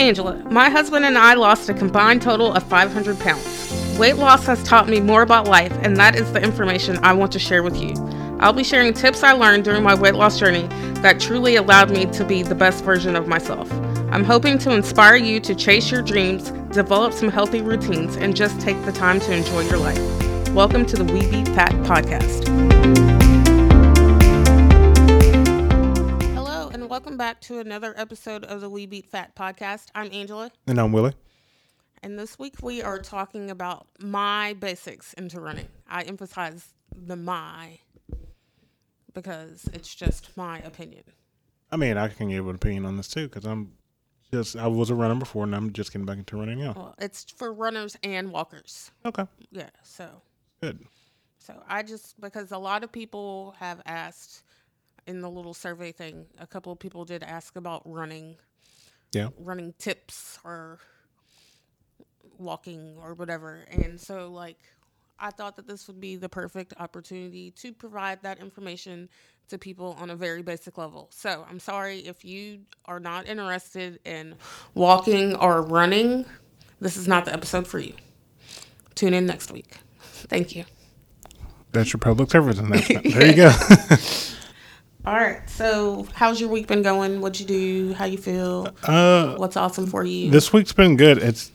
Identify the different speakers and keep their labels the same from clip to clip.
Speaker 1: Angela. My husband and I lost a combined total of 500 pounds. Weight loss has taught me more about life, and that is the information I want to share with you. I'll be sharing tips I learned during my weight loss journey that truly allowed me to be the best version of myself. I'm hoping to inspire you to chase your dreams, develop some healthy routines, and just take the time to enjoy your life. Welcome to the We Beat Fat podcast. Welcome back to another episode of the We Beat Fat podcast. I'm Angela,
Speaker 2: And I'm Willie.
Speaker 1: and this week we are talking about my basics into running. I emphasize the my because it's just my opinion.
Speaker 2: I mean, I can give an opinion on this too because I'm just I was a runner before and I'm just getting back into running now.
Speaker 1: Well, it's for runners and walkers.
Speaker 2: Okay,
Speaker 1: Yeah, so
Speaker 2: good.
Speaker 1: So I just because a lot of people have asked in the little survey thing, a couple of people did ask about running,
Speaker 2: Yeah,
Speaker 1: running tips or walking or whatever. And so like I thought that this would be the perfect opportunity to provide that information to people on a very basic level. So I'm sorry if you are not interested in walking or running, this is not the episode for you. Tune in next week. Thank you.
Speaker 2: that's your public service announcement. There you go.
Speaker 1: All right. So, how's your week been going? What'd you do? How you feel?
Speaker 2: uh,
Speaker 1: What's awesome for you?
Speaker 2: this week's been good. It's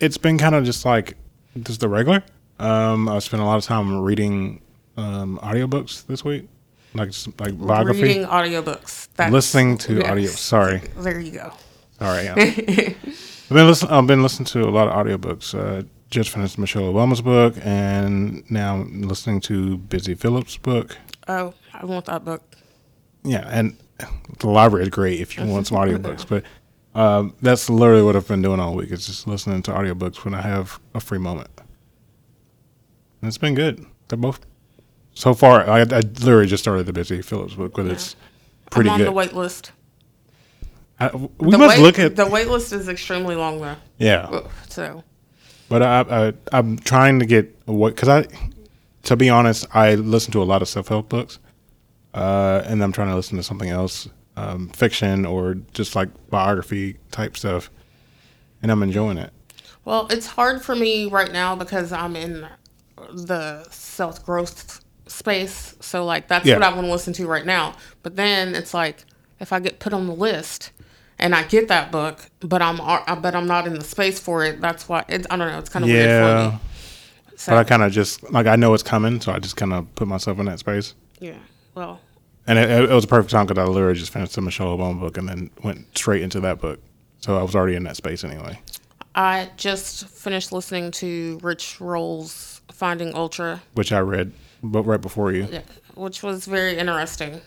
Speaker 2: it's been kind of just like just the regular. Um, I spent a lot of time reading um, audiobooks this week, like like biography,
Speaker 1: Reading audiobooks. That's,
Speaker 2: listening to
Speaker 1: yes.
Speaker 2: audio. Sorry,
Speaker 1: There you go.
Speaker 2: sorry. yeah. I've been listening. I've been listening to a lot of audiobooks. Uh, just finished Michelle Obama's book, and now I'm listening to Busy Phillips' book.
Speaker 1: Oh, I want that book.
Speaker 2: Yeah, and the library is great if you want some audiobooks. But um, that's literally what I've been doing all week. Is just listening to audiobooks when I have a free moment. And it's been good. They're both so far. I, I literally just started the Busy Phillips book, but it's pretty
Speaker 1: I'm on
Speaker 2: good.
Speaker 1: the wait list.
Speaker 2: I, we
Speaker 1: the
Speaker 2: must
Speaker 1: wait,
Speaker 2: look at
Speaker 1: the wait list is extremely long though.
Speaker 2: yeah.
Speaker 1: So
Speaker 2: But I, I I'm trying to get away because I, to be honest, I listen to a lot of self help books, uh, and I'm trying to listen to something else, um, fiction or just like biography type stuff, and I'm enjoying it.
Speaker 1: Well, it's hard for me right now because I'm in the self growth space. So like that's
Speaker 2: Yeah.
Speaker 1: what I want to listen to right now. But then it's like if I get put on the list and I get that book, but I'm ar- uh, but I'm not in the space for it. That's why it's I don't know. It's kind of weird for
Speaker 2: Yeah,
Speaker 1: me. So
Speaker 2: but I kind of just like I know it's coming, so I just kind of put myself in that space.
Speaker 1: yeah. Well,
Speaker 2: And it, it was a perfect time because I literally just finished the Michelle Obama book and then went straight into that book, so I was already in that space anyway.
Speaker 1: I just finished listening to Rich Roll's Finding Ultra,
Speaker 2: Which I read, but right before you.
Speaker 1: yeah, which was very interesting.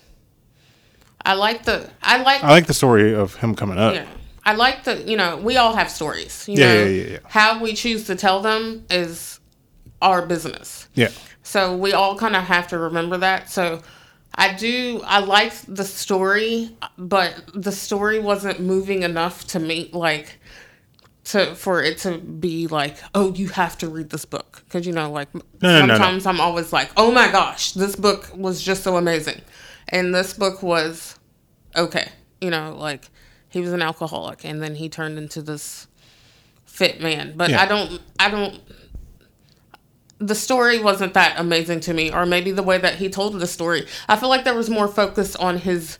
Speaker 1: I like the I like
Speaker 2: I like the story of him coming up.
Speaker 1: Yeah. I like the, you know, we all have stories. You
Speaker 2: Yeah,
Speaker 1: know,
Speaker 2: yeah, yeah, yeah.
Speaker 1: How we choose to tell them is our business.
Speaker 2: Yeah.
Speaker 1: So we all kind of have to remember that. So I do, I like the story, but the story wasn't moving enough to me, like, to for it to be like, oh, you have to read this book because you know, like
Speaker 2: no, no, no.
Speaker 1: sometimes I'm always like, oh my gosh, this book was just so amazing, and this book was okay. You know, like he was an alcoholic and then he turned into this fit man. But
Speaker 2: Yeah.
Speaker 1: I don't, I don't. The story wasn't that amazing to me, or maybe the way that he told the story. I feel like there was more focus on his,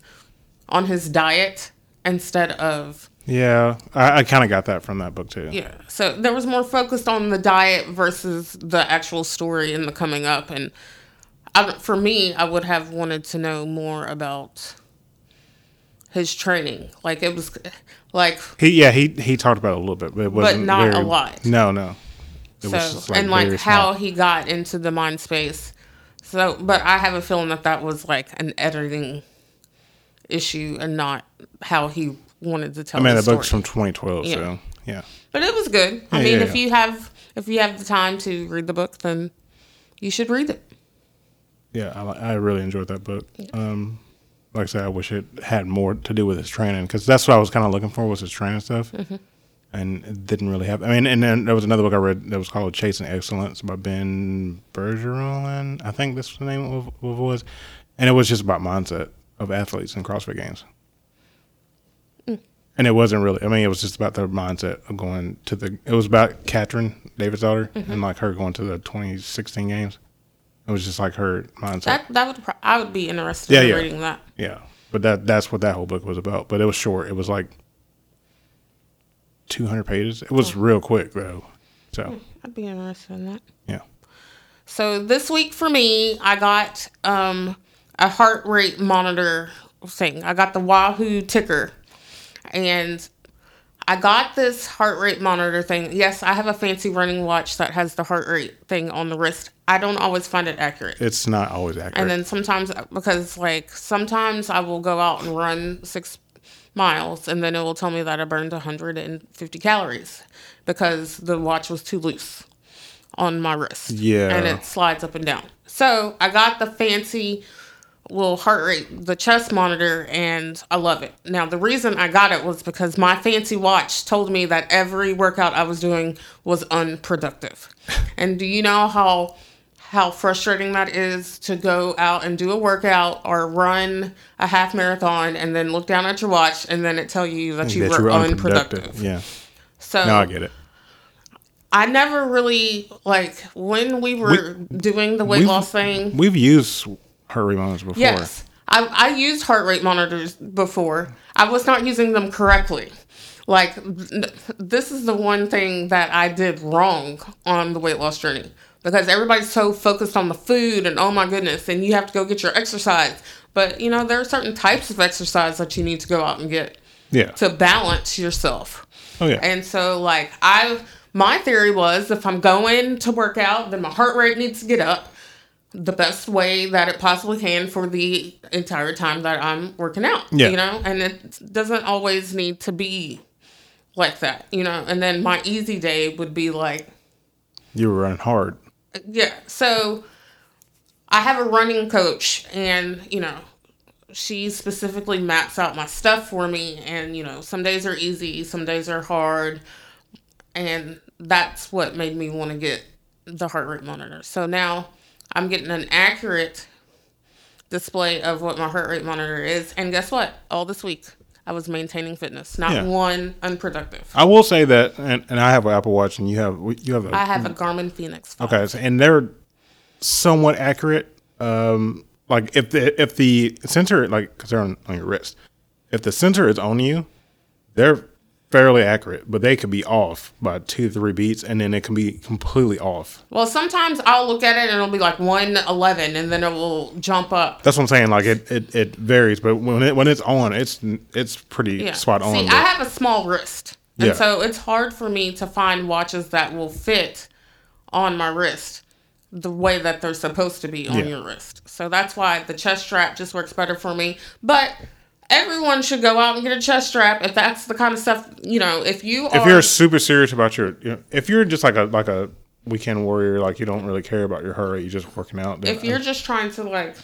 Speaker 1: on his diet instead of
Speaker 2: Yeah, I, I kind of got that from that book too.
Speaker 1: yeah. So there was more focused on the diet versus the actual story and the coming up. And I, for me, I would have wanted to know more about his training. Like it was, like
Speaker 2: He yeah he he talked about it a little bit, but it wasn't
Speaker 1: not a lot.
Speaker 2: No, no. It
Speaker 1: so
Speaker 2: was just,
Speaker 1: and like
Speaker 2: very
Speaker 1: how he got into the mind space. So, but I have a feeling that that was like an editing issue and not how he wanted to tell.
Speaker 2: I mean,
Speaker 1: the
Speaker 2: the book's from 2012,
Speaker 1: Yeah.
Speaker 2: so yeah.
Speaker 1: But it was good. I
Speaker 2: Yeah,
Speaker 1: mean,
Speaker 2: yeah,
Speaker 1: if you have if you have the time to read the book, then you should read it.
Speaker 2: Yeah, I, I really enjoyed that book. Um, like I said, I wish it had more to do with his training because that's what I was kind of looking for was his training stuff,
Speaker 1: Mm-hmm.
Speaker 2: and it didn't really have. I mean, and then there was another book I read that was called Chasing Excellence by Ben Bergeron. I think that's the name of of it was, and it was just about mindset of athletes in CrossFit Games.
Speaker 1: Mm.
Speaker 2: And it wasn't really. I mean, it was just about the mindset of going to the. It was about Katrin Davidsdottir,
Speaker 1: Mm-hmm.
Speaker 2: and like her going to the 2016 games. It was just like her mindset.
Speaker 1: That that would I would be interested
Speaker 2: Yeah,
Speaker 1: in
Speaker 2: yeah.
Speaker 1: reading that.
Speaker 2: yeah, but that that's what that whole book was about. But it was short. It was like 200 pages. It was real quick though. So
Speaker 1: I'd be interested in that.
Speaker 2: yeah,
Speaker 1: So this week for me, I got um, a heart rate monitor thing. I got the Wahoo TICKR, and I got this heart rate monitor thing. Yes, I have a fancy running watch that has the heart rate thing on the wrist. I don't always find it accurate.
Speaker 2: it's not always accurate.
Speaker 1: And then sometimes, because like sometimes I will go out and run six miles and then it will tell me that I burned 150 calories because the watch was too loose on my wrist.
Speaker 2: Yeah.
Speaker 1: And it slides up and down. So I got the fancy little heart rate, the chest monitor, and I love it. Now, the reason I got it was because my fancy watch told me that every workout I was doing was unproductive. and do you know how how frustrating that is to go out and do a workout or run a half marathon and then look down at your watch and then it tell you that you
Speaker 2: that
Speaker 1: were
Speaker 2: you
Speaker 1: unproductive.
Speaker 2: Yeah,
Speaker 1: So
Speaker 2: now I get it.
Speaker 1: I never really like when we were doing the weight loss thing.
Speaker 2: We've used heart rate monitors before.
Speaker 1: Yes. I, I used heart rate monitors before. I was not using them correctly. Like, th- this is the one thing that I did wrong on the weight loss journey because everybody's so focused on the food and oh my goodness, and you have to go get your exercise. But, you know, there are certain types of exercise that you need to go out and get
Speaker 2: Yeah.
Speaker 1: to balance yourself.
Speaker 2: oh yeah.
Speaker 1: And so, like, I, my theory was if I'm going to work out, then my heart rate needs to get up the best way that it possibly can for the entire time that I'm working out.
Speaker 2: Yeah.
Speaker 1: You know, and it doesn't always need to be like that, you know. And then my easy day would be like,
Speaker 2: you were running hard.
Speaker 1: Yeah. So I have a running coach, and you know, she specifically maps out my stuff for me. And you know, some days are easy, some days are hard, and that's what made me want to get the heart rate monitor. So now I'm getting an accurate display of what my heart rate monitor is. And guess what? All this week. I was maintaining fitness, not
Speaker 2: Yeah.
Speaker 1: one unproductive.
Speaker 2: I will say that, and, and I have an Apple Watch, and you have you have a
Speaker 1: I have a Garmin Fenix. 5.
Speaker 2: Okay, so, and they're somewhat accurate. Um, like if the if the sensor like because they're on, on your wrist, if the sensor is on you, they're fairly accurate, but they could be off by two three beats, and then it can be completely off.
Speaker 1: Well, sometimes I'll look at it and it'll be like 111 and then it will jump up.
Speaker 2: That's what I'm saying. Like it it, it varies, but when it when it's on, it's it's pretty
Speaker 1: Yeah.
Speaker 2: spot on.
Speaker 1: See,
Speaker 2: but-
Speaker 1: I have a small wrist. And
Speaker 2: Yeah.
Speaker 1: so it's hard for me to find watches that will fit on my wrist the way that they're supposed to be on
Speaker 2: Yeah.
Speaker 1: your wrist. So that's why the chest strap just works better for me. But everyone should go out and get a chest strap if that's the kind of stuff, you know, if you are
Speaker 2: if you're super serious about your, you know, if you're just like a like a weekend warrior, like you don't really care about your heart rate, you're just working out. then
Speaker 1: if you're just trying to like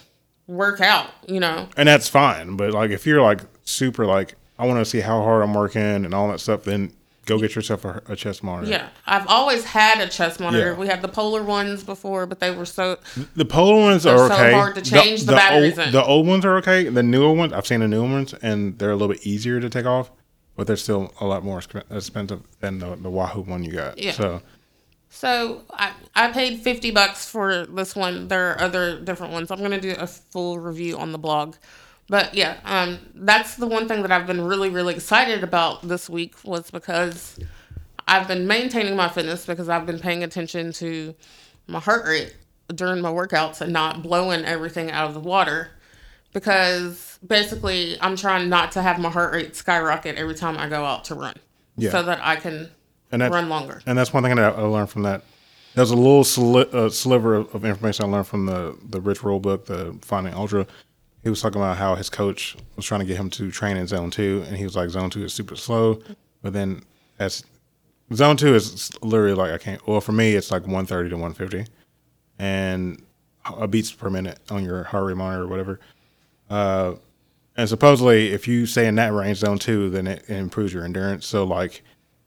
Speaker 1: work out, you know,
Speaker 2: and that's fine. But like if you're like super like I want to see how hard I'm working and all that stuff, then go get yourself a, a chest monitor.
Speaker 1: Yeah, I've always had a chest monitor.
Speaker 2: Yeah.
Speaker 1: We had the polar ones before, but they were so
Speaker 2: The polar ones are
Speaker 1: so
Speaker 2: okay.
Speaker 1: hard to change the batteries
Speaker 2: old,
Speaker 1: in.
Speaker 2: the old ones are okay. The newer ones, I've seen the newer ones, and they're a little bit easier to take off, but they're still a lot more expensive than the, the Wahoo one you got.
Speaker 1: Yeah.
Speaker 2: So
Speaker 1: So I, I paid 50 bucks for this one. There are other different ones. I'm going to do a full review on the blog. But yeah, um, that's the one thing that I've been really, really excited about this week was because I've been maintaining my fitness because I've been paying attention to my heart rate during my workouts and not blowing everything out of the water. Because basically, I'm trying not to have my heart rate skyrocket every time I go out to run
Speaker 2: Yeah.
Speaker 1: so that I can
Speaker 2: and
Speaker 1: run longer.
Speaker 2: and that's one thing that I learned from that. There's a little sli- uh, sliver of, of information I learned from the the Rich Roll book, the Finding Ultra. He was talking about how his coach was trying to get him to train in zone two, and he was like, zone two is super slow, but then as zone two is literally like I can't. Well, for me, it's like 130 to 150, and a beats per minute on your heart rate monitor or whatever. Uh, and supposedly, if you stay in that range, zone two, then it, it improves your endurance. So like,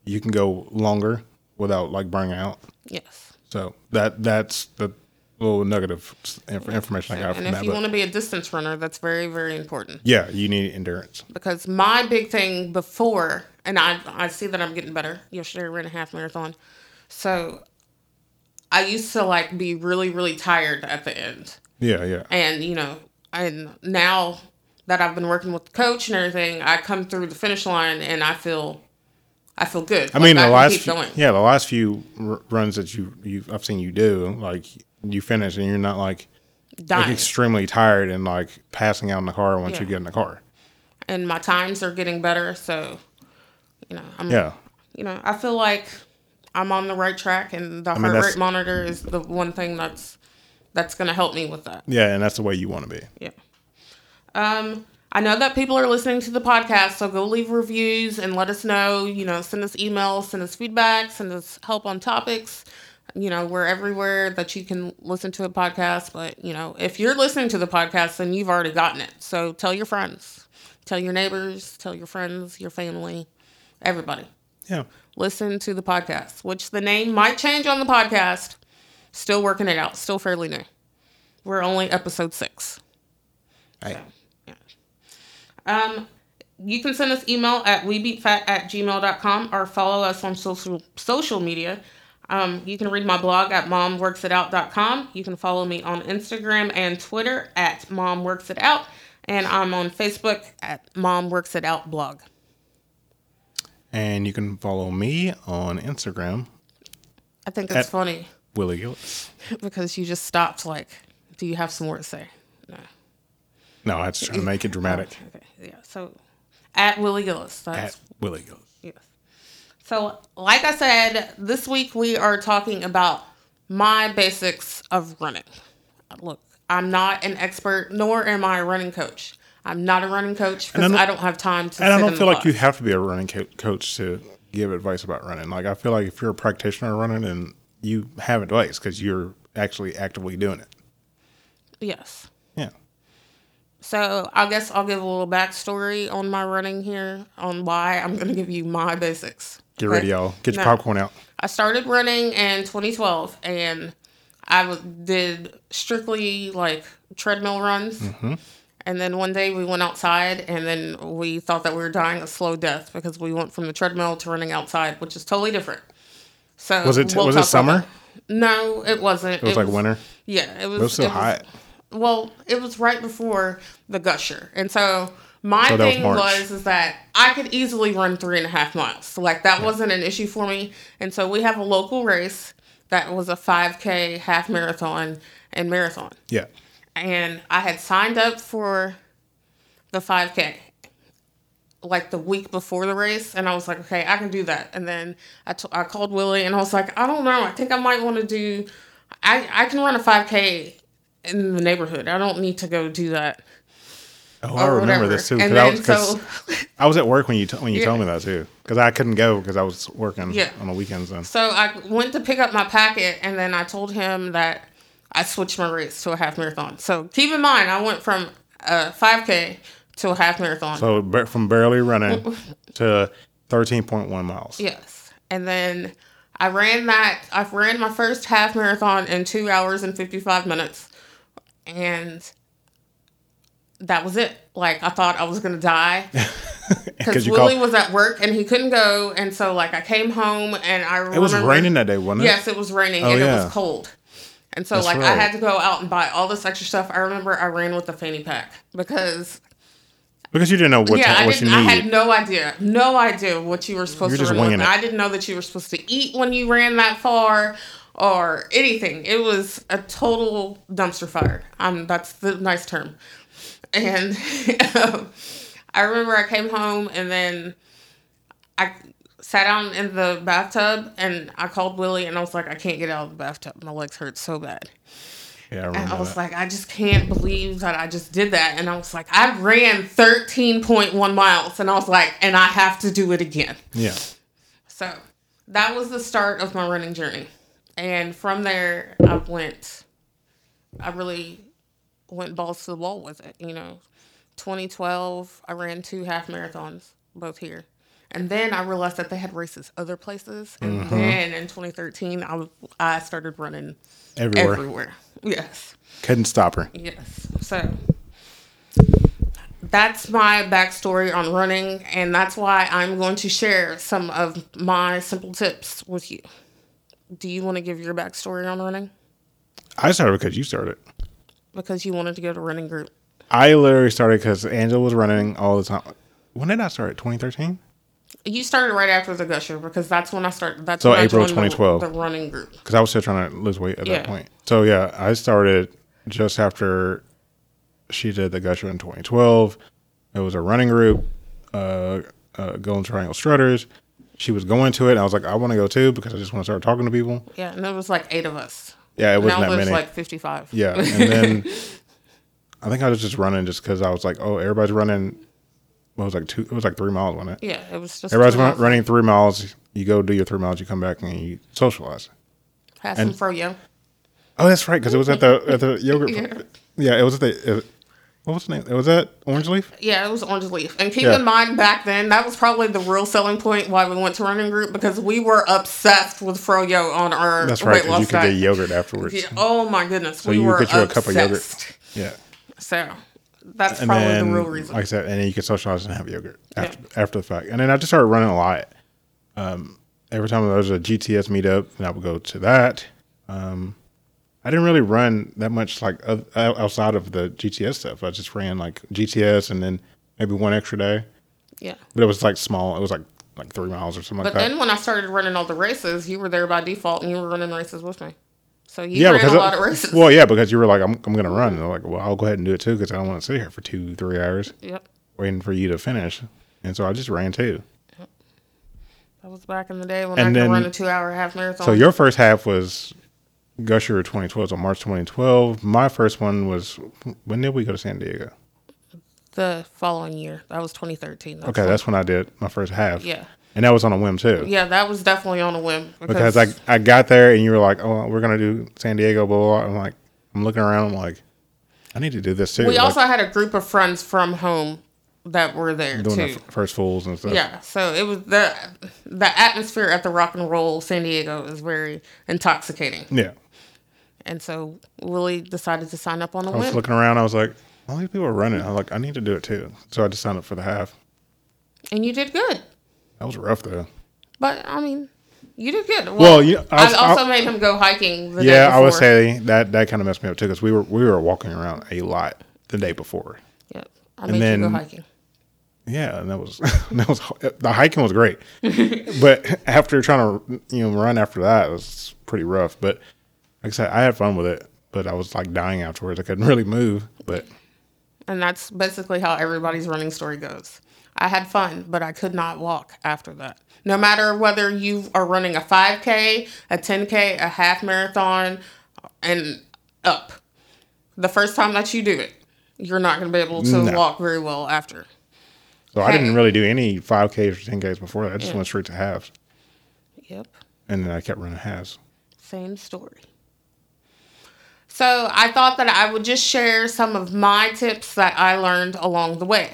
Speaker 2: you can go longer without like burning out.
Speaker 1: Yes.
Speaker 2: So that that's the little nugget of inf- information I got
Speaker 1: And
Speaker 2: from
Speaker 1: if you want to be a distance runner, that's very, very important.
Speaker 2: yeah, you need endurance.
Speaker 1: Because my big thing before, and I, I see that I'm getting better. Yesterday I ran a half marathon. So I used to like be really, really tired at the end.
Speaker 2: Yeah, yeah.
Speaker 1: And, you know, and now that I've been working with the coach and everything, I come through the finish line and I feel, I feel good.
Speaker 2: I mean,
Speaker 1: Like,
Speaker 2: the
Speaker 1: can
Speaker 2: last
Speaker 1: keep
Speaker 2: few, yeah, the last few r- runs that you you I've seen you do, like you finish and you're not like, like extremely tired and like passing out in the car once you get in the car.
Speaker 1: and my times are getting better. So, you know, I'm,
Speaker 2: Yeah,
Speaker 1: you know, I feel like I'm on the right track, and the
Speaker 2: mean,
Speaker 1: heart rate monitor is the one thing that's that's going to help me with that.
Speaker 2: yeah, and that's the way you want to be.
Speaker 1: Yeah. Um, I know that people are listening to the podcast, so go leave reviews and let us know. You know, send us emails, send us feedback, send us help on topics. You know, we're everywhere that you can listen to a podcast. But, you know, if you're listening to the podcast, then you've already gotten it. So tell your friends, tell your neighbors, tell your friends, your family, everybody.
Speaker 2: Yeah,
Speaker 1: Listen to the podcast, which the name might change on the podcast. Still working it out, still fairly new. We're only episode six.
Speaker 2: Hey.
Speaker 1: Um, you can send us email at webeatfat at gmail.com or follow us on social social media. Um, you can read my blog at momworksitout.com. You can follow me on Instagram and Twitter at momworksitout. And I'm on Facebook at Mom Works It Out blog.
Speaker 2: and you can follow me on Instagram,
Speaker 1: I think it's funny
Speaker 2: Willie Gillis.
Speaker 1: because you just stopped like, do you have some more to say? No.
Speaker 2: No, I was trying to make it dramatic.
Speaker 1: Okay. Yeah. So at Willie Gillis. That's
Speaker 2: At Willie Gillis.
Speaker 1: Yes. So, like I said, this week we are talking about my basics of running. Look, I'm not an expert, nor am I a running coach. I'm not a running coach
Speaker 2: I
Speaker 1: because I don't have time to.
Speaker 2: And I don't feel like you have to be a running co- coach to give advice about running. Like I feel like if you're a practitioner running, and you have advice because you're actually actively doing it.
Speaker 1: Yes. So I guess I'll give a little backstory on my running here, on why I'm going to give you my basics.
Speaker 2: Get ready, y'all. Get your popcorn out.
Speaker 1: I started running in 2012, and I w- did strictly like treadmill runs.
Speaker 2: Mm-hmm.
Speaker 1: And then one day we went outside, and then we thought that we were dying a slow death because we went from the treadmill to running outside, which is totally different. So
Speaker 2: Was it-
Speaker 1: we'll
Speaker 2: was it summer?
Speaker 1: No, it wasn't.
Speaker 2: It was like winter.
Speaker 1: Yeah, it was.
Speaker 2: It was still
Speaker 1: it
Speaker 2: hot.
Speaker 1: Well, it was right before the gusher, and so my
Speaker 2: So that was
Speaker 1: thing was, is that I could easily run three and a half miles. So, like that wasn't an issue for me, and so we have a local race that was a 5K half marathon and marathon,
Speaker 2: Yeah.
Speaker 1: and I had signed up for the 5K like the week before the race, and I was like, okay, I can do that. And then I, t- I called Willie, and I was like, I don't know, I think I might want to do, I I can run a 5K in the neighborhood. I don't need to go do that.
Speaker 2: Oh, I remember
Speaker 1: whatever.
Speaker 2: this too.
Speaker 1: And
Speaker 2: 'cause I
Speaker 1: then
Speaker 2: was,
Speaker 1: so
Speaker 2: I was at work when you t- when you
Speaker 1: Yeah.
Speaker 2: told me that too. Because I couldn't go because I was working
Speaker 1: Yeah.
Speaker 2: on the weekends. Then
Speaker 1: so I went to pick up my packet, and then I told him that I switched my race to a half marathon. So keep in mind, I went from a 5K to a half marathon.
Speaker 2: so from barely running to thirteen point one miles.
Speaker 1: Yes. And then I ran that, I ran my first half marathon in two hours and 55 minutes. And that was it. Like, I thought I was to die because Willie
Speaker 2: called.
Speaker 1: was at work and he couldn't go. And so, like, I came home and I remember.
Speaker 2: It was raining that day, wasn't it?
Speaker 1: Yes, it was raining
Speaker 2: Oh,
Speaker 1: and it was cold. And so,
Speaker 2: That's
Speaker 1: like, I had to go out and buy all this extra stuff. I remember I ran with a fanny pack because
Speaker 2: Because you didn't know what,
Speaker 1: yeah,
Speaker 2: what you
Speaker 1: didn't, I
Speaker 2: needed.
Speaker 1: had no idea, no idea what you were supposed
Speaker 2: You're
Speaker 1: to
Speaker 2: just
Speaker 1: run
Speaker 2: winging it.
Speaker 1: I didn't know that you were supposed to eat when you ran that far or anything. It was a total dumpster fire. Um, that's the nice term. And um, I remember I came home and then I sat down in the bathtub and I called Willie and I was like, I can't get out of the bathtub. My legs hurt so bad.
Speaker 2: yeah, I
Speaker 1: And I was
Speaker 2: that.
Speaker 1: like, I just can't believe that I just did that. And I was like, I ran 13.1 miles. And I was like, and I have to do it again.
Speaker 2: yeah.
Speaker 1: So that was the start of my running journey. And from there, I went, I really went balls to the wall with it. You know, 2012, I ran two half marathons, both here. And then I realized that they had races other places. And mm-hmm. then in 2013, I, I started running
Speaker 2: Everywhere.
Speaker 1: everywhere. Yes.
Speaker 2: Couldn't stop her.
Speaker 1: Yes. So that's my backstory on running, and that's why I'm going to share some of my simple tips with you. Do you want to give your backstory on running?
Speaker 2: I started because you started.
Speaker 1: Because you wanted to go to running group.
Speaker 2: I literally started because Angela was running all the time. When did I start? 2013?
Speaker 1: You started right after the gusher because that's when I started. That's
Speaker 2: So
Speaker 1: when I
Speaker 2: April
Speaker 1: joined the-
Speaker 2: 2012.
Speaker 1: The, running group.
Speaker 2: Because I was still trying to lose weight at
Speaker 1: Yeah.
Speaker 2: that point. So yeah, I started just after she did the Gusher in 2012. It was a running group, uh, uh, Golden Triangle Strutters. She was going to it. And I was like, I want to go too because I just want to start talking to people.
Speaker 1: Yeah, and it was like eight of us.
Speaker 2: Yeah, it wasn't
Speaker 1: now
Speaker 2: that many.
Speaker 1: like 55.
Speaker 2: Yeah, and then I think I was just running just because I was like, oh, everybody's running. What was like two? It was like three miles, wasn't it?
Speaker 1: Yeah, it was just.
Speaker 2: Everybody's
Speaker 1: two
Speaker 2: run,
Speaker 1: miles.
Speaker 2: running three miles. You go do your three miles. You come back and you socialize.
Speaker 1: Some
Speaker 2: and-
Speaker 1: froyo.
Speaker 2: Oh, that's right, because it was at the at the yogurt.
Speaker 1: Yeah.
Speaker 2: yeah. it was at the. Uh, What was the name? Was that Orange Leaf?
Speaker 1: Yeah, it was orange leaf. And keep
Speaker 2: Yeah.
Speaker 1: in mind, back then, that was probably the real selling point why we went to running group because we were obsessed with froyo on our
Speaker 2: That's right,
Speaker 1: weight loss
Speaker 2: you could
Speaker 1: diet.
Speaker 2: get yogurt afterwards.
Speaker 1: Yeah, oh my goodness,
Speaker 2: So
Speaker 1: we
Speaker 2: you
Speaker 1: were
Speaker 2: get you a
Speaker 1: obsessed.
Speaker 2: cup of yogurt. Yeah,
Speaker 1: So that's
Speaker 2: and
Speaker 1: probably
Speaker 2: then
Speaker 1: the real reason.
Speaker 2: like I said, and then you could socialize and have yogurt after after the fact. And then I just started running a lot. Um, every time there was a GTS meetup, and I would go to that. Um, I didn't really run that much like out- outside of the GTS stuff. I just ran like GTS and then maybe one extra day,
Speaker 1: yeah.
Speaker 2: but it was like small. It was like like three miles or something
Speaker 1: But
Speaker 2: like that.
Speaker 1: then when I started running all the races, you were there by default and you were running races with me. So you
Speaker 2: yeah,
Speaker 1: ran
Speaker 2: because
Speaker 1: a lot of races.
Speaker 2: well, yeah, because you were like, I'm I'm gonna run. And I'm like, well, I'll go ahead and do it too because I don't want to sit here for two three hours
Speaker 1: yep.
Speaker 2: waiting for you to finish. And so I just ran too.
Speaker 1: That was back in the day when
Speaker 2: And
Speaker 1: I could
Speaker 2: then-
Speaker 1: run a two hour half marathon.
Speaker 2: So your first half was Gusher 2012, so March 2012. My first one was when did we go to San Diego?
Speaker 1: the following year. That was 2013.
Speaker 2: Okay,
Speaker 1: when-
Speaker 2: that's when I did my first half.
Speaker 1: Yeah.
Speaker 2: and that was on a whim too.
Speaker 1: Yeah, that was definitely on a whim.
Speaker 2: Because I I got there and you were like, oh, we're gonna do San Diego, blah blah. blah. I'm like, I'm looking around, I'm like, I need to do this too.
Speaker 1: We
Speaker 2: Like,
Speaker 1: also had a group of friends from home that were there
Speaker 2: doing
Speaker 1: too.
Speaker 2: the first fools and stuff.
Speaker 1: yeah, so it was the the atmosphere at the Rock and Roll San Diego is very intoxicating,
Speaker 2: yeah.
Speaker 1: And so Willie decided to sign up on a
Speaker 2: I was
Speaker 1: whim.
Speaker 2: looking around. I was like, all these people are running. I was like, I need to do it too. So I just signed up for the half.
Speaker 1: and you did good.
Speaker 2: That was rough though.
Speaker 1: But I mean, you did good. Well,
Speaker 2: Well, you- I
Speaker 1: I,
Speaker 2: was-
Speaker 1: also
Speaker 2: I-
Speaker 1: made him go hiking. The day
Speaker 2: Yeah, I would
Speaker 1: before.
Speaker 2: say that that kind of messed me up too because we were we were walking around a lot the day before.
Speaker 1: Yep, I
Speaker 2: and
Speaker 1: made you go hiking.
Speaker 2: Yeah, and that was that was the hiking was great, but after trying to you know run after that it was pretty rough. But like I said, I had fun with it, but I was like dying afterwards. I couldn't really move, but
Speaker 1: And that's basically how everybody's running story goes. I had fun, but I could not walk after that. No matter whether you are running a 5K, a 10K, a half marathon, and up, the first time that you do it, you're not going to be able to
Speaker 2: No.
Speaker 1: walk very well after.
Speaker 2: so I didn't really do any five Ks or ten Ks before that. I just
Speaker 1: Yeah.
Speaker 2: went straight to halves,
Speaker 1: Yep.
Speaker 2: and then I kept running halves.
Speaker 1: Same story. So I thought that I would just share some of my tips that I learned along the way.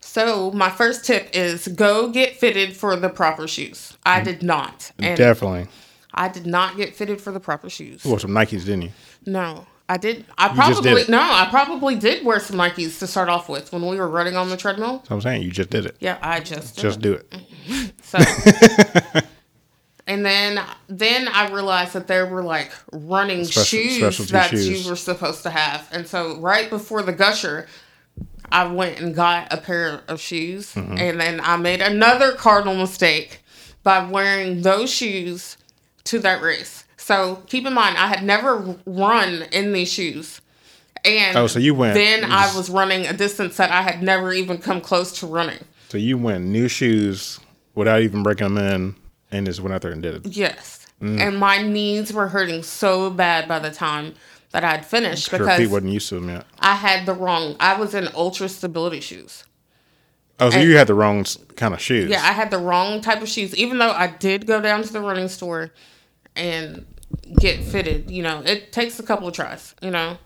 Speaker 1: So my first tip is go get fitted for the proper shoes. I did not. And
Speaker 2: Definitely.
Speaker 1: I did not get fitted for the proper shoes.
Speaker 2: You wore some Nikes, didn't you?
Speaker 1: No. I did I
Speaker 2: did
Speaker 1: probably
Speaker 2: it.
Speaker 1: no, I probably did wear some Nikes to start off with when we were running on the treadmill.
Speaker 2: So I'm saying you just did it.
Speaker 1: Yeah, I just did
Speaker 2: Just
Speaker 1: it.
Speaker 2: do it.
Speaker 1: So, and then then I realized that there were like running
Speaker 2: Special-
Speaker 1: shoes that
Speaker 2: shoes.
Speaker 1: you were supposed to have, and so right before the gusher, I went and got a pair of shoes,
Speaker 2: Mm-hmm.
Speaker 1: and then I made another cardinal mistake by wearing those shoes to that race. So keep in mind, I had never run in these shoes. And
Speaker 2: Oh, so you went-
Speaker 1: Then
Speaker 2: you
Speaker 1: I was running a distance that I had never even come close to running.
Speaker 2: So you went new shoes without even breaking them in, and just went out there and did it.
Speaker 1: Yes.
Speaker 2: Mm.
Speaker 1: And my knees were hurting so bad by the time that I'd finished
Speaker 2: Her feet
Speaker 1: because
Speaker 2: wasn't used to them yet.
Speaker 1: I had the wrong. I was in ultra stability shoes.
Speaker 2: Oh, so
Speaker 1: And-
Speaker 2: you had the wrong kind of shoes.
Speaker 1: Yeah, I had the wrong type of shoes. Even though I did go down to the running store and get fitted, you know, it takes a couple of tries, you know.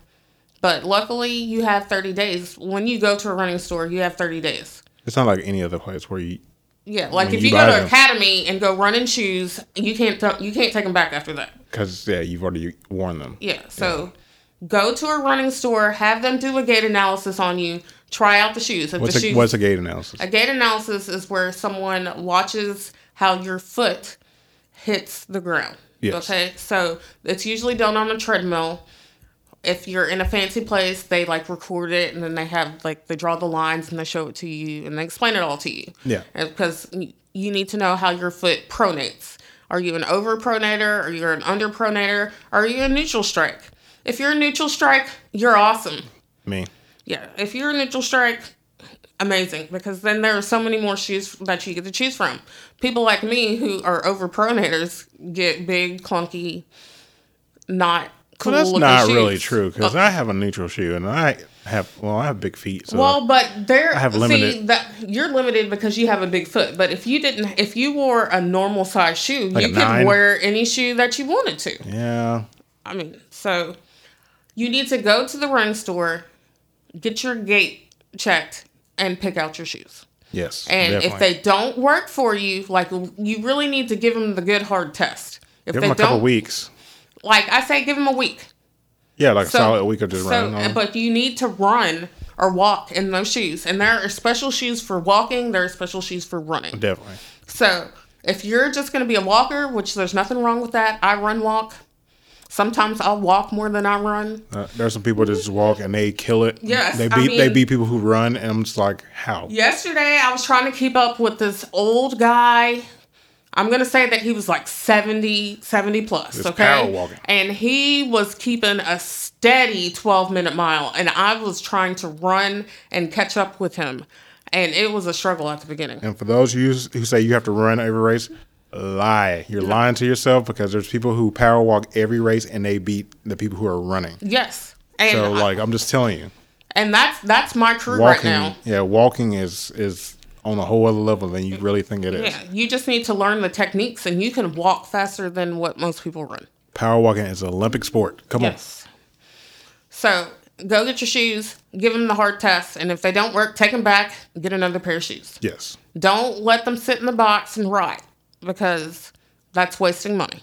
Speaker 1: But luckily, you have 30 days. When you go to a running store, you have 30 days.
Speaker 2: It's not like any other place where you
Speaker 1: Yeah, like
Speaker 2: When
Speaker 1: if
Speaker 2: you
Speaker 1: you, go to
Speaker 2: them.
Speaker 1: Academy and go run in shoes, you can't th- you can't take them back after that.
Speaker 2: Because yeah, you've already worn them.
Speaker 1: Yeah, so go to a running store, have them do a gait analysis on you, try out the shoes. If
Speaker 2: What's
Speaker 1: the
Speaker 2: a,
Speaker 1: shoes,
Speaker 2: what's a gait analysis?
Speaker 1: a gait analysis is where someone watches how your foot hits the ground.
Speaker 2: Yes.
Speaker 1: Okay, so it's usually done on a treadmill. If you're in a fancy place, they like record it and then they have like they draw the lines and they show it to you and they explain it all to you.
Speaker 2: Yeah.
Speaker 1: Because you need to know how your foot pronates. Are you an over pronator? Are you an under pronator? Are you a neutral strike? If you're a neutral strike, you're awesome.
Speaker 2: Me.
Speaker 1: Yeah, if you're a neutral strike, amazing because then there are so many more shoes that you get to choose from. People like me who are over pronators get big, clunky, not cool.
Speaker 2: Well, that's not
Speaker 1: shoes.
Speaker 2: really true because
Speaker 1: Oh, uh,
Speaker 2: I have a neutral shoe and I have well, I have big feet. So
Speaker 1: well, but there,
Speaker 2: I have
Speaker 1: see that you're limited because you have a big foot. But if you didn't, if you wore a normal size shoe,
Speaker 2: Like
Speaker 1: you could wear any shoe that you wanted to.
Speaker 2: yeah,
Speaker 1: I mean, so you need to go to the run store, get your gait checked, and pick out your shoes.
Speaker 2: yes,
Speaker 1: And if they don't work for you, like you really need to give them the good hard test. If
Speaker 2: give
Speaker 1: they
Speaker 2: them a couple weeks,
Speaker 1: like I say, give them a week.
Speaker 2: yeah, like a
Speaker 1: So,
Speaker 2: solid week of just
Speaker 1: so,
Speaker 2: running. On.
Speaker 1: but you need to run or walk in those shoes, and there are special shoes for walking. There are special shoes for running.
Speaker 2: definitely.
Speaker 1: So if you're just going to be a walker, which there's nothing wrong with that, I run walk. Sometimes I'll walk more than I run.
Speaker 2: Uh, there's some people that just walk and they kill it.
Speaker 1: Yes,
Speaker 2: they
Speaker 1: I
Speaker 2: beat they beat people who run, and I'm just like, how?
Speaker 1: Yesterday, I was trying to keep up with this old guy. I'm going to say that he was like 70, 70 plus, okay?
Speaker 2: power walking.
Speaker 1: And he was keeping a steady 12 minute mile, and I was trying to run and catch up with him. And it was a struggle at the beginning.
Speaker 2: And for those of you who say you have to run every race, lie. You're lying to yourself because there's people who power walk every race and they beat the people who are running.
Speaker 1: Yes. And,
Speaker 2: So like I'm just telling you,
Speaker 1: and that's that's my crew
Speaker 2: walking,
Speaker 1: right now.
Speaker 2: yeah, walking is is on a whole other level than you really think it is.
Speaker 1: Yeah, you just need to learn the techniques, and you can walk faster than what most people run.
Speaker 2: Power walking is an Olympic sport. Come on.
Speaker 1: Yes. So go get your shoes, give them the hard test, and if they don't work, take them back, get another pair of shoes.
Speaker 2: Yes.
Speaker 1: Don't let them sit in the box and rot because that's wasting money.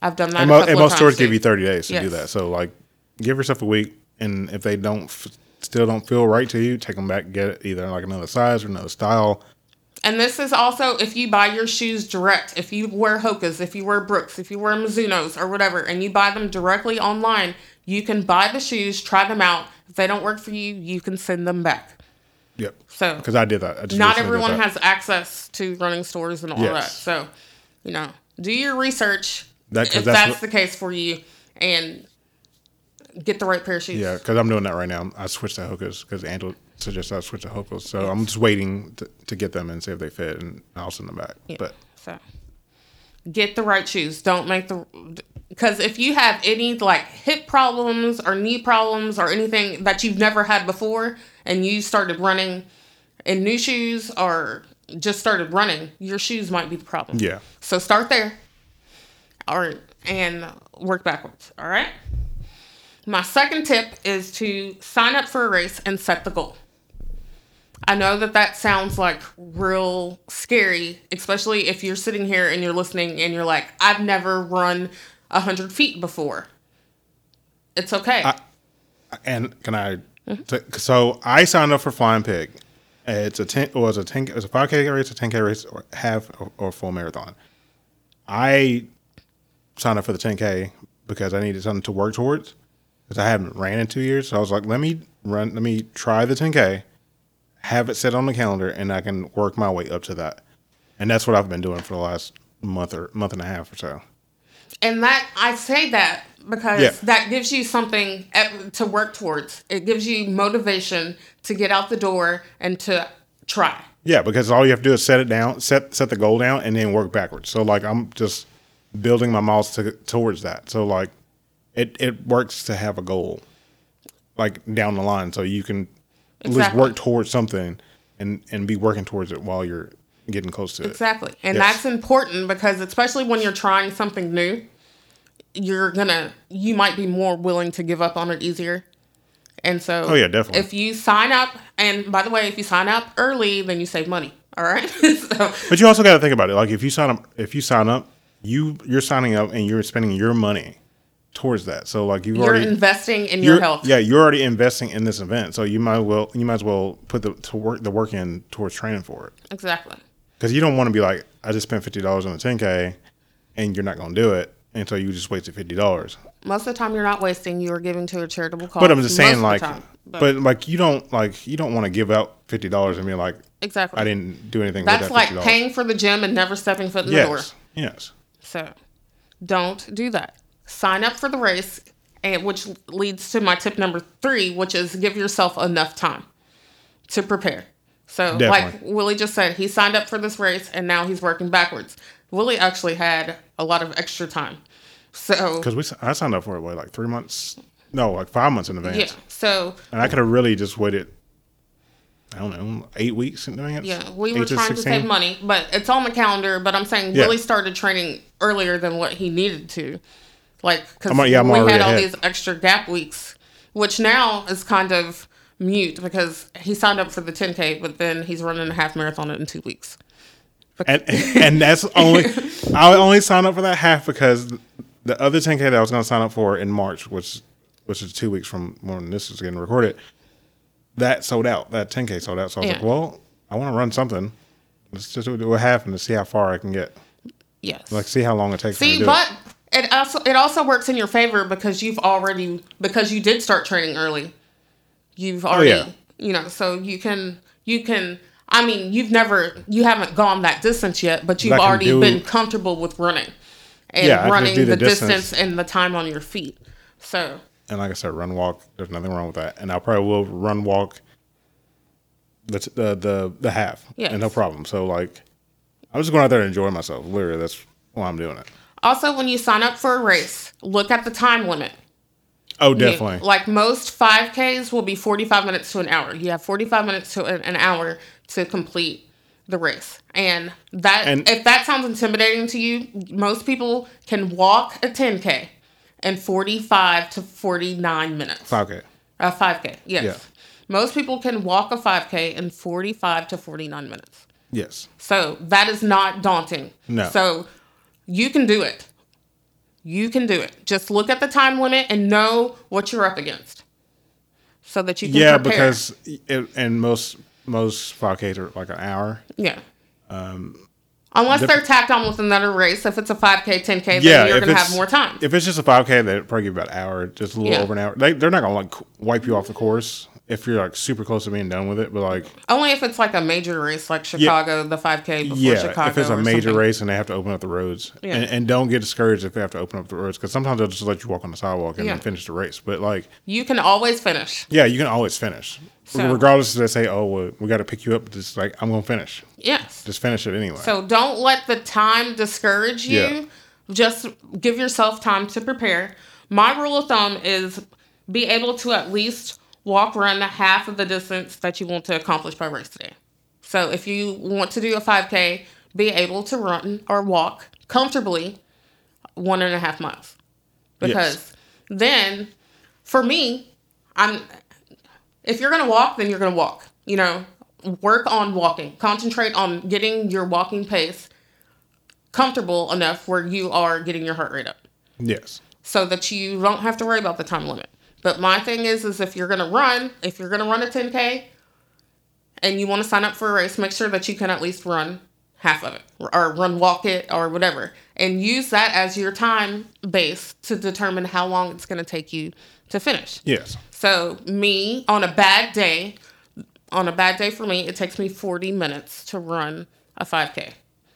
Speaker 1: I've done that.
Speaker 2: And,
Speaker 1: a
Speaker 2: mo-
Speaker 1: couple
Speaker 2: and most stores
Speaker 1: too.
Speaker 2: give you 30 days to do that. So like, give yourself a week, and if they don't f- still don't feel right to you, take them back, get it either like another size or another style.
Speaker 1: And this is also if you buy your shoes direct. If you wear Hoka's, if you wear Brooks, if you wear Mizuno's or whatever, and you buy them directly online, you can buy the shoes, try them out. If they don't work for you, you can send them back.
Speaker 2: Yep.
Speaker 1: So
Speaker 2: Because I did that. I just
Speaker 1: not everyone
Speaker 2: that.
Speaker 1: has access to running stores and all
Speaker 2: Yes.
Speaker 1: that. So, you know, do your research
Speaker 2: That-
Speaker 1: if
Speaker 2: that's
Speaker 1: that's,
Speaker 2: what-
Speaker 1: the case for you, and get the right pair of shoes.
Speaker 2: Yeah, because I'm doing that right now. I switched to Hokas because Angela suggested I switch to Hokas. So I'm just waiting to, to get them and see if they fit, and I'll send them back.
Speaker 1: Yeah.
Speaker 2: But
Speaker 1: So get the right shoes. Don't make the because if you have any like hip problems or knee problems or anything that you've never had before, and you started running in new shoes or just started running, your shoes might be the problem.
Speaker 2: yeah,
Speaker 1: So start there. All right, and work backwards. All right. My second tip is to sign up for a race and set the goal. I know that that sounds like real scary, especially if you're sitting here and you're listening and you're like, I've never run 100 feet before. It's okay.
Speaker 2: and can I?
Speaker 1: Mm-hmm.
Speaker 2: t- so I signed up for Flying Pig. It's a ten. Well, it's a ten. It's a five k race, a ten k race, or half or, or full marathon. I signed up for the ten k because I needed something to work towards. Because I haven't ran in two years, so I was like, let me run. Let me try the ten k. Have it set on the calendar, and I can work my way up to that. And that's what I've been doing for the last month or month and a half or so.
Speaker 1: And that I say that because
Speaker 2: Yeah.
Speaker 1: that gives you something to work towards. It gives you motivation to get out the door and to try.
Speaker 2: Yeah, because all you have to do is set it down, set set the goal down, and then work backwards. So like I'm just building my miles to, towards that. So like it it works to have a goal, like down the line, so you can at least work towards something and and be working towards it while you're getting close to it.
Speaker 1: Exactly. And
Speaker 2: Yes.
Speaker 1: that's important because especially when you're trying something new, you're gonna you might be more willing to give up on it easier. And so
Speaker 2: Oh, yeah, definitely.
Speaker 1: If you sign up and by the way, if you sign up early, then you save money. All right. so,
Speaker 2: But you also got to think about it. Like if you sign up, if you sign up, you you're signing up and you're spending your money towards that. So like
Speaker 1: you're
Speaker 2: already
Speaker 1: investing in your health.
Speaker 2: Yeah, you're already investing in this event. So you might well you might as well put the to work the work in towards training for it.
Speaker 1: Exactly.
Speaker 2: Because you don't want to be like I just spent fifty dollars on a ten k, and you're not going to do it, and so you just wasted fifty dollars.
Speaker 1: Most of the time, you're not wasting. You are giving to a charitable cause.
Speaker 2: But I'm just saying like,
Speaker 1: time.
Speaker 2: but, like you don't like you don't want to give out fifty dollars and be like
Speaker 1: exactly.
Speaker 2: I didn't do anything.
Speaker 1: That's
Speaker 2: that
Speaker 1: like
Speaker 2: $50.
Speaker 1: paying for the gym and never stepping foot in the door.
Speaker 2: Yes, yes.
Speaker 1: So don't do that. Sign up for the race, and which leads to my tip number three, which is give yourself enough time to prepare. So, like
Speaker 2: Definitely.
Speaker 1: Willie just said, he signed up for this race and now he's working backwards. Willie actually had a lot of extra time. So,
Speaker 2: Because we I signed up for it what, like three months, no, like five months in advance,
Speaker 1: yeah. So,
Speaker 2: and I could have really just waited. I don't know, eight weeks in advance.
Speaker 1: yeah, we were trying to
Speaker 2: 16?
Speaker 1: save money, but it's on the calendar. But I'm saying
Speaker 2: Yeah.
Speaker 1: Willie started training earlier than what he needed to. Like, because
Speaker 2: yeah,
Speaker 1: we had all
Speaker 2: ahead.
Speaker 1: these extra gap weeks, which now is kind of mute because he signed up for the 10K, but then he's running a half marathon in two weeks.
Speaker 2: and and that's only I only signed up for that half because the other 10k that I was going to sign up for in March, which which is two weeks from when this is getting recorded, that sold out. That 10k sold out. So I was
Speaker 1: Yeah.
Speaker 2: like, well, I want to run something. Let's just do what happened to see how far I can get.
Speaker 1: Yes.
Speaker 2: Like, see how long it takes me to
Speaker 1: See,
Speaker 2: do
Speaker 1: but
Speaker 2: it.
Speaker 1: It also it also works in your favor because you've already because you did start training early. You've oh, already
Speaker 2: Oh, yeah.
Speaker 1: you know, so you can you can I mean, you've never you haven't gone that distance yet, but you've already
Speaker 2: do-
Speaker 1: been comfortable with running. And
Speaker 2: Yeah,
Speaker 1: running the,
Speaker 2: the
Speaker 1: distance.
Speaker 2: distance.
Speaker 1: and the time on your feet. So
Speaker 2: And like I said, run walk. There's nothing wrong with that. And I probably will run walk the the the, the half.
Speaker 1: Yes.
Speaker 2: And no problem. So like, I'm just going out there and enjoy myself. Literally, that's why I'm doing it.
Speaker 1: Also when you sign up for a race, look at the time limit.
Speaker 2: Oh,
Speaker 1: You-
Speaker 2: definitely.
Speaker 1: like most 5Ks will be 45 minutes to an hour. You have 45 minutes to an, an hour to complete the race. And that
Speaker 2: And-
Speaker 1: if that sounds intimidating to you, most people can walk a 10K in 45 to 49 minutes.
Speaker 2: 5K.
Speaker 1: A 5K, yes.
Speaker 2: Yeah.
Speaker 1: Most people can walk a 5K in 45 to 49 minutes.
Speaker 2: Yes.
Speaker 1: So that is not daunting.
Speaker 2: No.
Speaker 1: So you can do it. You can do it. Just look at the time limit and know what you're up against, so that you can
Speaker 2: Yeah,
Speaker 1: prepare.
Speaker 2: because it, and most most 5Ks are like an hour.
Speaker 1: yeah. Um, Unless they're tacked on with another race, if it's a 5K, 10K, then
Speaker 2: Yeah,
Speaker 1: you're
Speaker 2: if
Speaker 1: gonna
Speaker 2: it's-
Speaker 1: have more time.
Speaker 2: If it's just a 5K, they probably give about an hour, just a little
Speaker 1: Yeah.
Speaker 2: over an hour. They, they're not gonna like wipe you off the course if you're like super close to being done with it. But like,
Speaker 1: Only if it's like a major race, like Chicago, the 5K before
Speaker 2: yeah,
Speaker 1: Chicago.
Speaker 2: if it's a major
Speaker 1: something.
Speaker 2: race and they have to open up the roads,
Speaker 1: Yeah.
Speaker 2: and, and don't get discouraged if they have to open up the roads because sometimes they'll just let you walk on the sidewalk and
Speaker 1: Yeah.
Speaker 2: then finish the race. But like,
Speaker 1: you can always finish.
Speaker 2: yeah, you can always finish,
Speaker 1: So-
Speaker 2: regardless if they say, "Oh, well, we got to pick you up." Just like I'm gonna finish,
Speaker 1: Yes.
Speaker 2: just finish it anyway.
Speaker 1: So don't let the time discourage you.
Speaker 2: Yeah.
Speaker 1: Just give yourself time to prepare. My rule of thumb is be able to at least walk run half of the distance that you want to accomplish by race day. So if you want to do a 5K, be able to run or walk comfortably one and a half miles. Because then, for me, I'm if you're gonna walk, then you're gonna walk. You know, work on walking. Concentrate on getting your walking pace comfortable enough where you are getting your heart rate up,
Speaker 2: yes,
Speaker 1: so that you don't have to worry about the time limit. But my thing is, is if you're gonna run, if you're gonna run a 10k, and you want to sign up for a race, make sure that you can at least run half of it, or run walk it, or whatever, and use that as your time base to determine how long it's gonna take you to finish.
Speaker 2: yes,
Speaker 1: So me on a bad day, on a bad day for me, it takes me 40 minutes to run a 5K.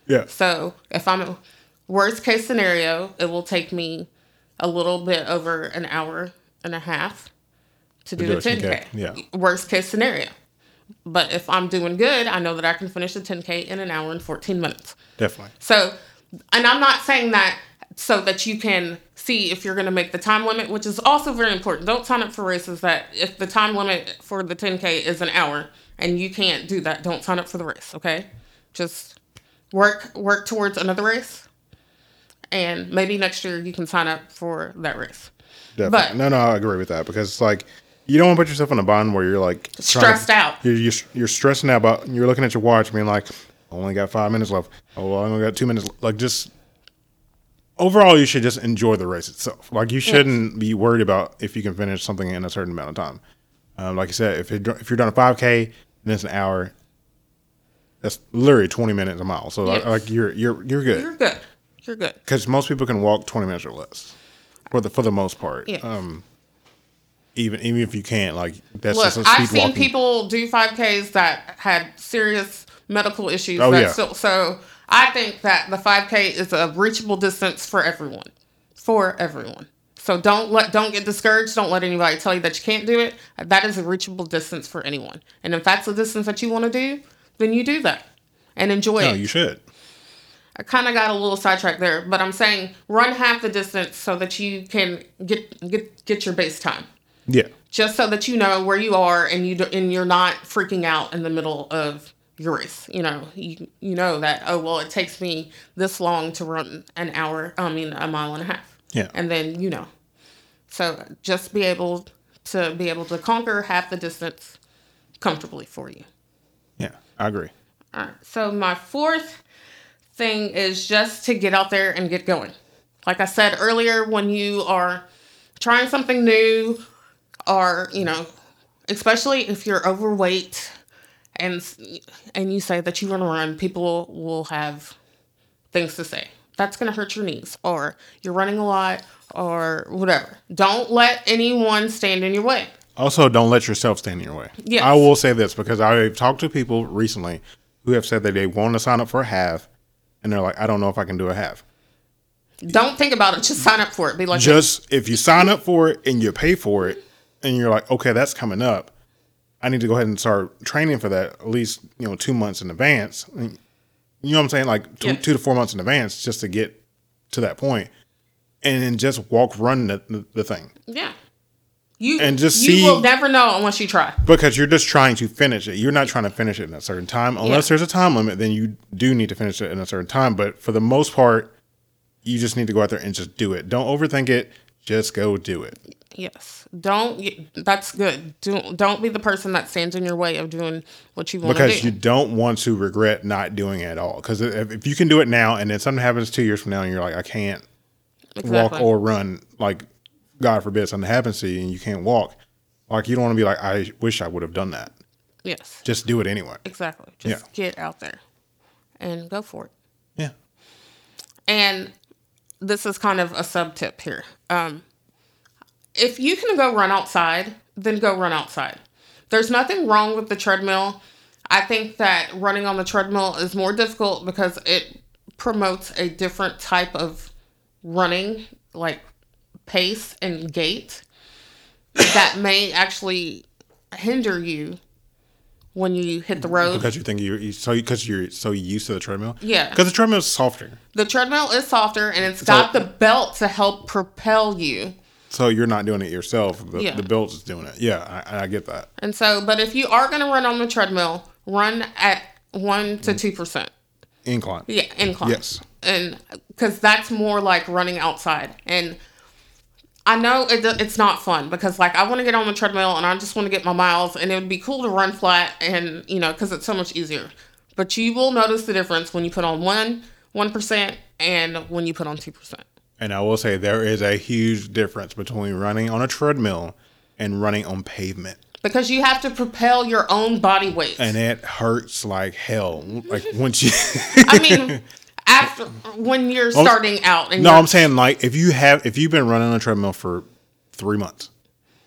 Speaker 2: yes.
Speaker 1: So if I'm worst case scenario, it will take me a little bit over an hour and a half to do
Speaker 2: do
Speaker 1: the
Speaker 2: a 10K,
Speaker 1: 10K.
Speaker 2: yeah.
Speaker 1: Worst case scenario. But if I'm doing good, I know that I can finish the 10K in an hour and 14 minutes.
Speaker 2: Definitely.
Speaker 1: So, and I'm not saying that so that you can see if you're going to make the time limit, which is also very important. Don't sign up for races that if the time limit for the 10K is an hour and you can't do that, don't sign up for the race, okay? Just work work towards another race. And maybe next year you can sign up for that race.
Speaker 2: Definitely.
Speaker 1: But-
Speaker 2: no, no, I agree with that because it's like you don't want to put yourself in a bond where you're like trying to-
Speaker 1: Stressed out.
Speaker 2: You're, you're you're stressing out about. You're looking at your watch, being like, I only got five minutes left. Oh, I only got two minutes. Like just overall, you should just enjoy the race itself. Like you shouldn't be worried about if you can finish something in a certain amount of time. Um, like I said, if you're, if you're done a 5K and it's an hour, that's literally 20 minutes a mile. So like, like you're you're you're good
Speaker 1: You're good. You're good.
Speaker 2: because most people can walk 20 minutes or less for the for the most part.
Speaker 1: Yes.
Speaker 2: Um, even even if you can't, like that's
Speaker 1: Look,
Speaker 2: just a
Speaker 1: I've seen
Speaker 2: walking.
Speaker 1: people do 5Ks that had serious medical issues.
Speaker 2: Oh,
Speaker 1: that
Speaker 2: yeah.
Speaker 1: still, so I think that the 5K is a reachable distance for everyone. For everyone. So don't let don't get discouraged. Don't let anybody tell you that you can't do it. That is a reachable distance for anyone. And if that's the distance that you want to do, then you do that and enjoy
Speaker 2: No,
Speaker 1: it.
Speaker 2: No, you should.
Speaker 1: I kind of got a little sidetracked there, but I'm saying run half the distance so that you can get get get your base time
Speaker 2: Yeah.
Speaker 1: just so that you know where you are and you do, and you're not freaking out in the middle of your race. You know, you you know that oh well, it takes me this long to run an hour. I mean, a mile and a half.
Speaker 2: Yeah.
Speaker 1: and then you know, so just be able to be able to conquer half the distance comfortably for you.
Speaker 2: Yeah. I agree.
Speaker 1: All right. So my fourth thing is just to get out there and get going. Like I said earlier, when you are trying something new, or you know, especially if you're overweight, and and you say that you want to run, people will have things to say. That's gonna hurt your knees, or you're running a lot, or whatever. Don't let anyone stand in your way.
Speaker 2: Also, don't let yourself stand in your way.
Speaker 1: Yes.
Speaker 2: I will say this because I've talked to people recently who have said that they want to sign up for a half, and they're like, I don't know if I can do a half.
Speaker 1: Don't think about it. Just sign up for it. Be like,
Speaker 2: Just if you sign up for it and you pay for it, and you're like, okay, that's coming up, I need to go ahead and start training for that at least you know two months in advance. You know what I'm saying? Like two,
Speaker 1: Yeah.
Speaker 2: two to four months in advance just to get to that point, and then just walk run the, the, the thing
Speaker 1: yeah. You
Speaker 2: And just
Speaker 1: you
Speaker 2: see-
Speaker 1: will never know unless you try.
Speaker 2: because you're just trying to finish it. You're not trying to finish it in a certain time unless
Speaker 1: Yeah.
Speaker 2: there's a time limit. Then you do need to finish it in a certain time. But for the most part, you just need to go out there and just do it. Don't overthink it. Just go do it.
Speaker 1: Yes. Don't. That's good. Don't don't be the person that stands in your way of doing what you want to do.
Speaker 2: because
Speaker 1: do.
Speaker 2: you don't want to regret not doing it at all. Because if, if you can do it now and then something happens two years from now and you're like, I can't walk or run, like God forbid something happens to you and you can't walk, like you don't want to be like, I wish I would have done that.
Speaker 1: yes.
Speaker 2: Just do it anyway.
Speaker 1: Exactly. Just
Speaker 2: Yeah.
Speaker 1: get out there and go for it.
Speaker 2: Yeah.
Speaker 1: And this is kind of a sub tip here. Um, if you can go run outside, then go run outside. There's nothing wrong with the treadmill. I think that running on the treadmill is more difficult because it promotes a different type of running, like pace and gait, that may actually hinder you when you hit the road.
Speaker 2: Because you think you're so because you're so used to the treadmill.
Speaker 1: Yeah.
Speaker 2: Because the treadmill is softer,
Speaker 1: The treadmill is softer and it's got the belt to help propel you.
Speaker 2: so you're not doing it yourself. The,
Speaker 1: Yeah.
Speaker 2: the belt is doing it. Yeah, I, I get that.
Speaker 1: And so, but if you are going to run on the treadmill, run at 1 to mm. 2%.
Speaker 2: Incline.
Speaker 1: Yeah, incline.
Speaker 2: Yes.
Speaker 1: And because that's more like running outside. And I know it, it's not fun because, like, I want to get on the treadmill and I just want to get my miles, and it would be cool to run flat and, you know, because it's so much easier. But you will notice the difference when you put on 1, 1% and when you put on 2%.
Speaker 2: And I will say there is a huge difference between running on a treadmill and running on pavement.
Speaker 1: Because you have to propel your own body weight.
Speaker 2: And it hurts like hell. Like once you
Speaker 1: I mean, after when you're oh, starting out and
Speaker 2: No, I'm saying like if you have if you've been running on a treadmill for three months,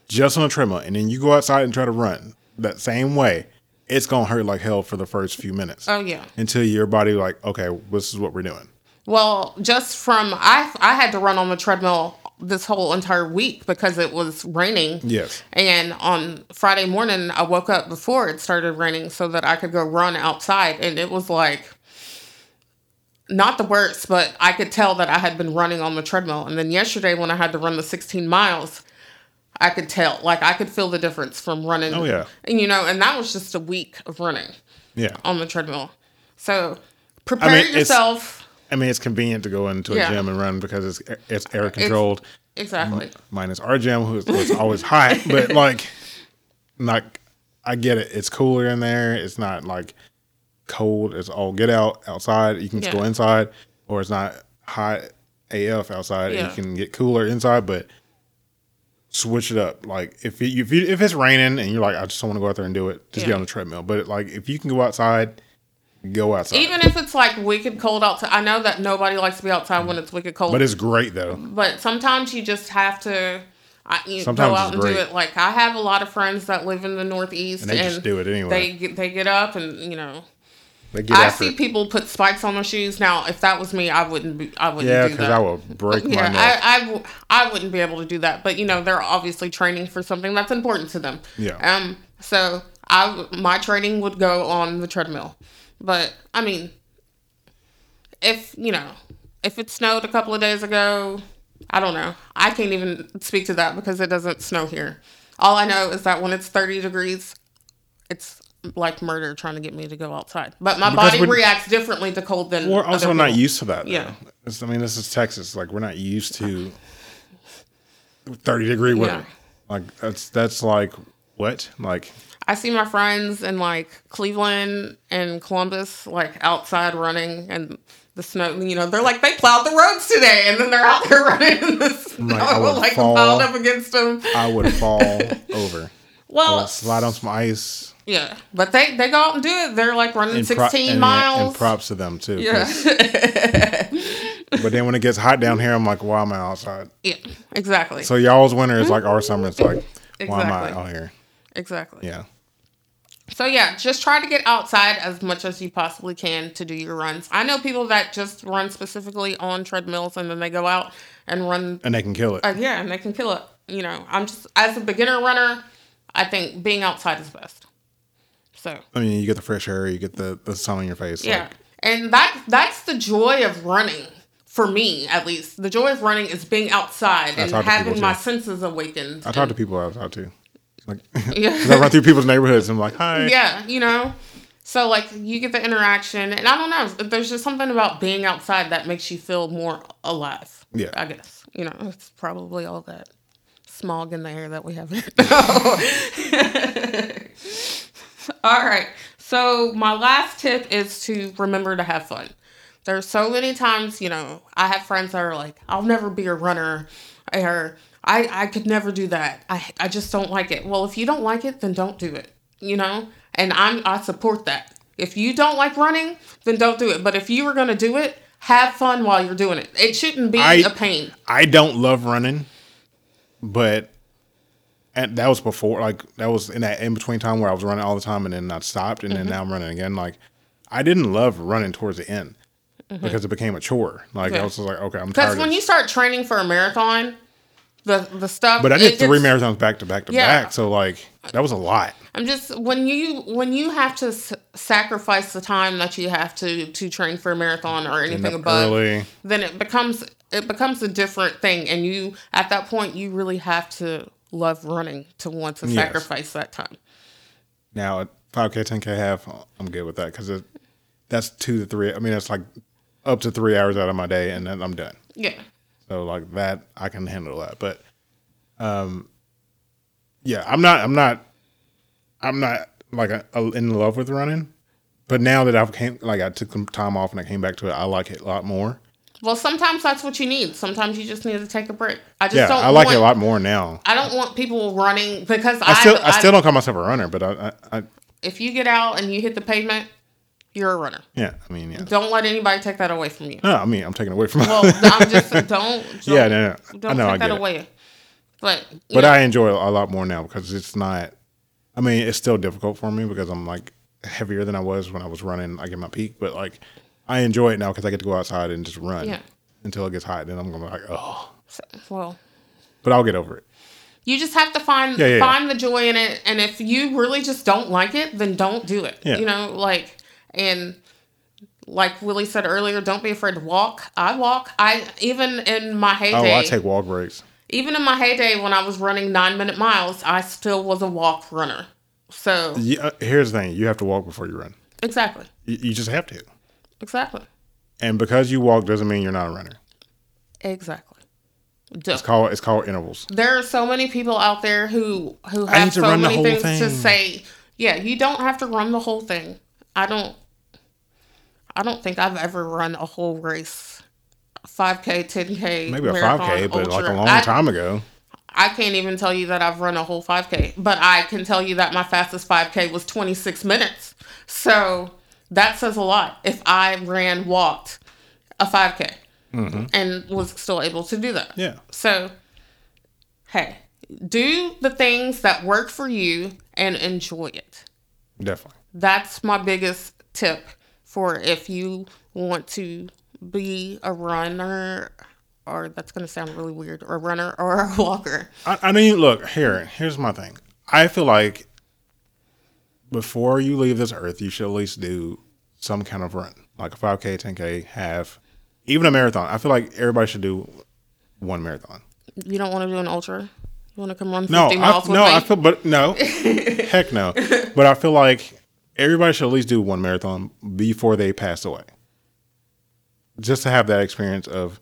Speaker 2: just on a treadmill, and then you go outside and try to run that same way, it's gonna hurt like hell for the first few minutes.
Speaker 1: oh yeah.
Speaker 2: Until your body like, okay, this is what we're doing.
Speaker 1: Well, just from I I had to run on the treadmill this whole entire week because it was raining.
Speaker 2: Yes.
Speaker 1: And on Friday morning, I woke up before it started raining so that I could go run outside, and it was like not the worst, but I could tell that I had been running on the treadmill. And then yesterday, when I had to run the 16 miles, I could tell, like I could feel the difference from running.
Speaker 2: Oh, yeah.
Speaker 1: and you know, and that was just a week of running
Speaker 2: Yeah.
Speaker 1: on the treadmill. So prepare
Speaker 2: mean,
Speaker 1: yourself.
Speaker 2: I mean, it's convenient to go into a
Speaker 1: Yeah.
Speaker 2: gym and run because it's it's air controlled.
Speaker 1: Exactly.
Speaker 2: Minus our gym, who's was always hot, but like, not. I get it. It's cooler in there. It's not like cold as all get out outside. You can just
Speaker 1: Yeah.
Speaker 2: go inside, or it's not hot AF outside.
Speaker 1: Yeah.
Speaker 2: You can get cooler inside, but switch it up. Like if it, if you, if it's raining and you're like, I just don't want to go out there and do it, just
Speaker 1: Yeah.
Speaker 2: get on the treadmill. But like if you can go outside, go outside.
Speaker 1: Even if it's like wicked cold outside, I know that nobody likes to be outside when it's wicked cold.
Speaker 2: but it's great though.
Speaker 1: but sometimes you just have to I, you
Speaker 2: Sometimes
Speaker 1: go out and
Speaker 2: great.
Speaker 1: do it. Like I have a lot of friends that live in the Northeast,
Speaker 2: And they just do it anyway.
Speaker 1: They they get up and you know. I
Speaker 2: after
Speaker 1: see people put spikes on their shoes. Now, if that was me, I wouldn't be. I wouldn't
Speaker 2: Yeah,
Speaker 1: do that. Yeah, because.
Speaker 2: I will break my
Speaker 1: yeah,
Speaker 2: neck.
Speaker 1: I, I, w- I wouldn't be able to do that. But you know, they're obviously training for something that's important to them.
Speaker 2: Yeah.
Speaker 1: Um. So I, my training would go on the treadmill, but I mean, if you know, if it snowed a couple of days ago, I don't know. I can't even speak to that because it doesn't snow here. All I know is that when it's thirty degrees, it's like murder trying to get me to go outside. But my
Speaker 2: Because
Speaker 1: body reacts differently to cold than
Speaker 2: We're also not used to that. Though.
Speaker 1: Yeah.
Speaker 2: It's- I mean, this is Texas. Like we're not used to thirty degree weather.
Speaker 1: Yeah.
Speaker 2: Like that's that's like what? Like
Speaker 1: I see my friends in like Cleveland and Columbus, like outside running and the snow. You know, they're like they plowed the roads today, and then they're out there running in the snow,
Speaker 2: Like, I would
Speaker 1: like
Speaker 2: fall.
Speaker 1: piled up against them.
Speaker 2: I would fall over.
Speaker 1: Well,
Speaker 2: slide on some ice.
Speaker 1: Yeah, but they they go out and do it. They're like running
Speaker 2: And pro-
Speaker 1: sixteen
Speaker 2: and-
Speaker 1: miles.
Speaker 2: And props to them too.
Speaker 1: yeah,
Speaker 2: But then when it gets hot down here, I'm like, why am I outside?
Speaker 1: yeah, exactly,
Speaker 2: So y'all's winter is like our summer. It's like, why am I
Speaker 1: Exactly.
Speaker 2: out here?
Speaker 1: exactly.
Speaker 2: Yeah.
Speaker 1: So yeah, just try to get outside as much as you possibly can to do your runs. I know people that just run specifically on treadmills and then they go out and run
Speaker 2: And they can kill it.
Speaker 1: Uh, yeah, and they can kill it. You know, I'm just as a beginner runner, I think being outside is best. So
Speaker 2: I mean, you get the fresh air, you get the, the sun on your face.
Speaker 1: yeah,
Speaker 2: Like,
Speaker 1: and that that's the joy of running for me, at least. The joy of running is being outside and having my senses awakened.
Speaker 2: I talk to people outside too. Like,
Speaker 1: Yeah.
Speaker 2: I run through people's neighborhoods. And I'm like, hi.
Speaker 1: yeah, you know. So like you get the interaction, and I don't know. There's just something about being outside that makes you feel more alive.
Speaker 2: Yeah.
Speaker 1: I guess you know it's probably all that smog in the air that we have. all right. So my last tip is to remember to have fun. There's so many times, you know, I have friends that are like, "I'll never be a runner," or "I I could never do that. I I just don't like it." Well, if you don't like it, then don't do it. You know, and I'm I support that. If you don't like running, then don't do it. But if you are gonna do it, have fun while you're doing it. It shouldn't be
Speaker 2: I-
Speaker 1: a pain.
Speaker 2: I don't love running, but and that was before like that was in that in between time where I was running all the time and then I stopped and then
Speaker 1: Mm-hmm.
Speaker 2: now I'm running again. Like I didn't love running towards the end because it became a chore. Like
Speaker 1: Mm-hmm. Yeah.
Speaker 2: I was just like, okay, I'm tired.
Speaker 1: Because when you start training for a marathon, the the stuff.
Speaker 2: but I did three
Speaker 1: gets-
Speaker 2: marathons back to back to
Speaker 1: Yeah.
Speaker 2: back, so like that was a lot.
Speaker 1: I'm just when you when you have to s- sacrifice the time that you have to to train for a marathon or anything above,
Speaker 2: early.
Speaker 1: then it becomes it becomes a different thing, and you at that point you really have to love running to want to
Speaker 2: Yes.
Speaker 1: sacrifice that time.
Speaker 2: Now at 5K, 10K half, I'm good with that because that's two to three. I mean, it's like up to three hours out of my day, and then I'm done.
Speaker 1: Yeah,
Speaker 2: So like that, I can handle that. But, um, yeah, I'm not. I'm not. I'm not like a, a- in love with running. But now that I've came, like I took some time off and I came back to it, I like it a lot more.
Speaker 1: Well, sometimes that's what you need. Sometimes you just need to take a break. I just
Speaker 2: Yeah,
Speaker 1: don't.
Speaker 2: I like
Speaker 1: want,
Speaker 2: it a lot more now.
Speaker 1: I don't want people running because
Speaker 2: I still, I, still don't call myself a runner, but I, I, I
Speaker 1: If you get out and you hit the pavement, you're a runner.
Speaker 2: yeah, I mean, yeah.
Speaker 1: Don't let anybody take that away from you.
Speaker 2: No, I mean, I'm taking away from.
Speaker 1: Well, I'm just don't. don't
Speaker 2: yeah, no, no. I
Speaker 1: Don't
Speaker 2: know, I
Speaker 1: take that
Speaker 2: it.
Speaker 1: away. But
Speaker 2: But
Speaker 1: know,
Speaker 2: I enjoy it a lot more now because it's not. I mean, it's still difficult for me because I'm like heavier than I was when I was running like at my peak. But like, I enjoy it now because I get to go outside and just run
Speaker 1: Yeah.
Speaker 2: until it gets hot. And then I'm gonna be like, oh,
Speaker 1: well,
Speaker 2: but I'll get over it.
Speaker 1: you just have to find
Speaker 2: Yeah, yeah,
Speaker 1: find the joy in it, and if you really just don't like it, then don't do it. You know, like and like Willie said earlier, don't be afraid to walk. I walk. I even in my heyday.
Speaker 2: Oh, I take walk breaks.
Speaker 1: even in my heyday when I was running nine minute miles, I still was a walk runner. So
Speaker 2: Yeah, uh, here's the thing: you have to walk before you run.
Speaker 1: exactly,
Speaker 2: You, you just have to.
Speaker 1: Exactly,
Speaker 2: And because you walk doesn't mean you're not a runner.
Speaker 1: exactly. Duh.
Speaker 2: It's called it's called intervals.
Speaker 1: there are so many people out there who who have so many things to say. Yeah, you don't have to run the whole thing. I don't. I don't think I've ever run a whole race. 5K, 10K,
Speaker 2: Maybe a
Speaker 1: marathon,
Speaker 2: 5K, but like a long
Speaker 1: I-
Speaker 2: time ago.
Speaker 1: I can't even tell you that I've run a whole 5K, but I can tell you that my fastest 5K was 26 minutes. So that says a lot. If I ran, walked a 5K mm-hmm. and was still able to do that.
Speaker 2: Yeah.
Speaker 1: So, hey, do the things that work for you and enjoy it.
Speaker 2: Definitely.
Speaker 1: That's my biggest tip for if you want to be a runner, or that's going to sound really weird, or a runner or a walker.
Speaker 2: I, I mean, look here. Here's my thing. I feel like before you leave this earth, you should at least do some kind of run, like a 5K, 10K, half, even a marathon. I feel like everybody should do one marathon.
Speaker 1: You don't want to do an ultra? You want to come run 50
Speaker 2: No, I,
Speaker 1: miles with
Speaker 2: no,
Speaker 1: me?
Speaker 2: I feel, but no, heck no. But I feel like everybody should at least do one marathon before they pass away, just to have that experience of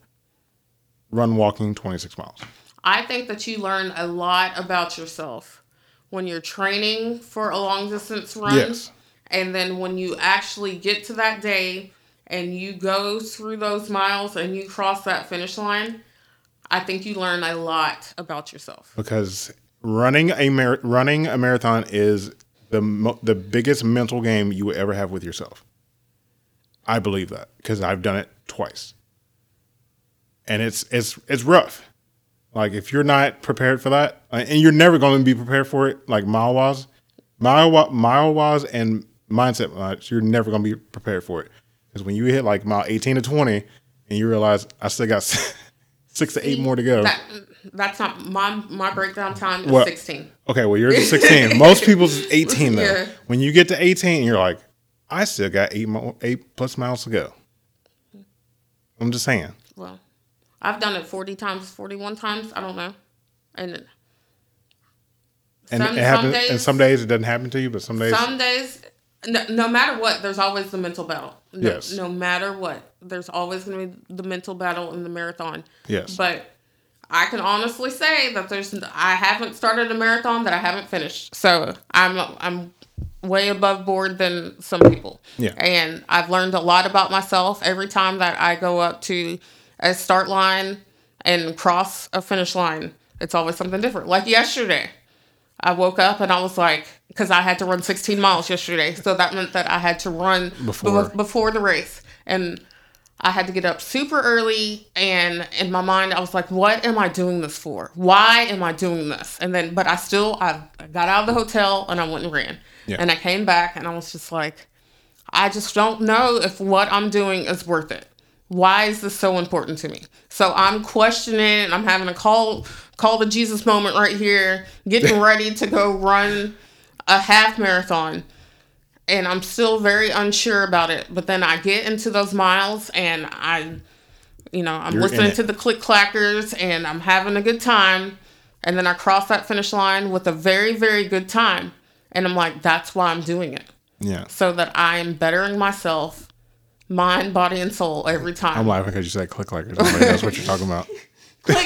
Speaker 2: run walking 26 miles.
Speaker 1: I think that you learn a lot about yourself when you're training for a long distance run.
Speaker 2: Yes.
Speaker 1: And then when you actually get to that day and you go through those miles and you cross that finish line, I think you learn a lot about yourself.
Speaker 2: because running a mar- running a marathon is the mo- the biggest mental game you will ever have with yourself. I believe that because I've done it twice, and it's it's it's rough. Like if you're not prepared for that, uh, and you're never going to be prepared for it, like mile wise, mile mile wise, and mindset wise, you're never going to be prepared for it. Because when you hit like mile 18 to 20, and you realize I still got six to eight more to go.
Speaker 1: That that's not my my breakdown time is
Speaker 2: Well,
Speaker 1: 16.
Speaker 2: Okay, well yours is 16. Most people's 18 though.
Speaker 1: Yeah.
Speaker 2: When you get to 18, you're like, I still got eight mo- eight plus miles to go. I'm just saying.
Speaker 1: Well, I've done it 40 times, 41 times, I don't know. And
Speaker 2: And
Speaker 1: Some-
Speaker 2: it happens.
Speaker 1: some
Speaker 2: and
Speaker 1: days-
Speaker 2: some days it doesn't happen to you, but some days.
Speaker 1: Some days, no, no matter what, there's always the mental battle. No,
Speaker 2: Yes.
Speaker 1: No matter what, there's always going to be the mental battle in the marathon.
Speaker 2: Yes.
Speaker 1: But I can honestly say that there's I haven't started a marathon that I haven't finished. So I'm I'm way above board than some people.
Speaker 2: Yeah.
Speaker 1: And I've learned a lot about myself every time that I go up to a start line and cross a finish line. It's always something different. Like yesterday. I woke up and I was like, because I had to run 16 miles yesterday. So that meant that I had to run
Speaker 2: Before.
Speaker 1: be- before the race. And I had to get up super early. And in my mind, I was like, what am I doing this for? Why am I doing this? And then, but I still, I got out of the hotel and I went and ran.
Speaker 2: Yeah.
Speaker 1: And I came back and I was just like, I just don't know if what I'm doing is worth it. Why is this so important to me? So I'm questioning I'm having a call call the Jesus moment right here, getting ready to go run a half marathon. And I'm still very unsure about it. But then I get into those miles and I you know, I'm
Speaker 2: You're
Speaker 1: listening to the click clackers and I'm having a good time. And then I cross that finish line with a very, very good time. And I'm like, that's why I'm doing it
Speaker 2: yeah.
Speaker 1: so that I am bettering myself, mind, body, and soul every time.
Speaker 2: I'm laughing because you said click like nobody knows what you're talking about.
Speaker 1: click,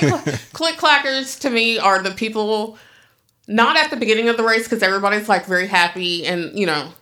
Speaker 1: click clackers to me are the people not at the beginning of the race because everybody's like very happy and you know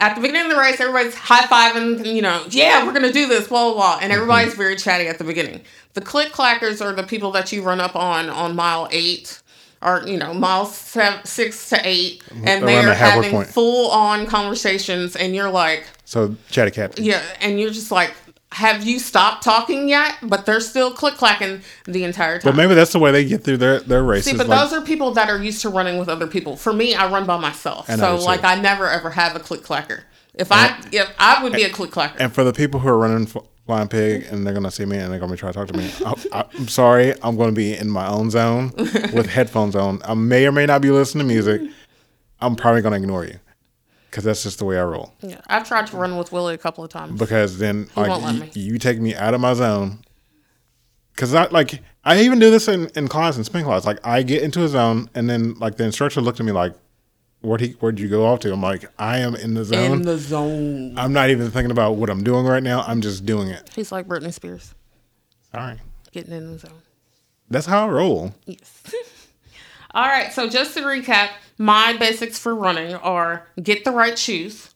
Speaker 1: at the beginning of the race everybody's high fiving you know yeah we're gonna do this blah blah blah and everybody's mm-hmm. very chatty at the beginning the click clackers are the people that you run up on on mile eight or you know miles seven, six to eight and
Speaker 2: Around
Speaker 1: they're
Speaker 2: the
Speaker 1: having full on conversations and you're like
Speaker 2: So chatty cat
Speaker 1: yeah, and you're just like, have you stopped talking yet? But they're still click clacking the entire time.
Speaker 2: But maybe that's the way they get through their their races.
Speaker 1: See, but
Speaker 2: like,
Speaker 1: those are people that are used to running with other people. For me, I run by myself, so like I never ever have a click clacker. If I if I would be a click clacker,
Speaker 2: and for the people who are running F- Flying Pig and they're gonna see me and they're gonna try to talk to me, I, I'm sorry. I'm gonna be in my own zone with headphones on. I may or may not be listening to music. I'm probably gonna ignore you because that's just the way I roll.
Speaker 1: yeah, I've tried to run with Willie a couple of times.
Speaker 2: Because then
Speaker 1: won't
Speaker 2: like
Speaker 1: me.
Speaker 2: you take me out of my zone. Because I like I even do this in in class in spin class. Like I get into a zone and then like the instructor looked at me like, "Where'd he? Where'd you go off to?" I'm like, "I am in the zone.
Speaker 1: In the zone,
Speaker 2: I'm not even thinking about what I'm doing right now. I'm just doing it."
Speaker 1: he's like Britney Spears,
Speaker 2: Sorry.
Speaker 1: getting in the zone.
Speaker 2: That's how I roll.
Speaker 1: Yes. All right. So just to recap, my basics for running are get the right shoes,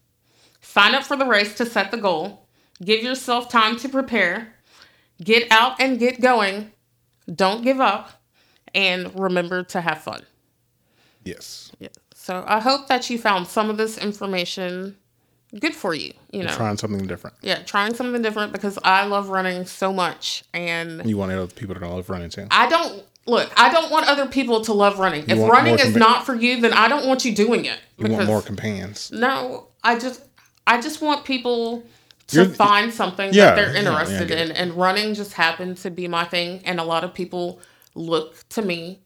Speaker 1: sign up for the race to set the goal, Give yourself time to prepare. Get out and get going. Don't give up. And remember to have fun.
Speaker 2: Yes.
Speaker 1: Yeah. So I hope that you found some of this information good for you. You know,
Speaker 2: Trying something different.
Speaker 1: yeah, trying something different because I love running so much, and
Speaker 2: You want other people to love running too.
Speaker 1: I don't look. I don't want other people to love running. if running is
Speaker 2: compa-
Speaker 1: not for you, then I don't want you doing it.
Speaker 2: You want more companions.
Speaker 1: no, I just I just want people to
Speaker 2: You're-
Speaker 1: find something
Speaker 2: Yeah,
Speaker 1: that they're
Speaker 2: yeah, yeah,
Speaker 1: interested in, and running just happened to be my thing. And a lot of people look to me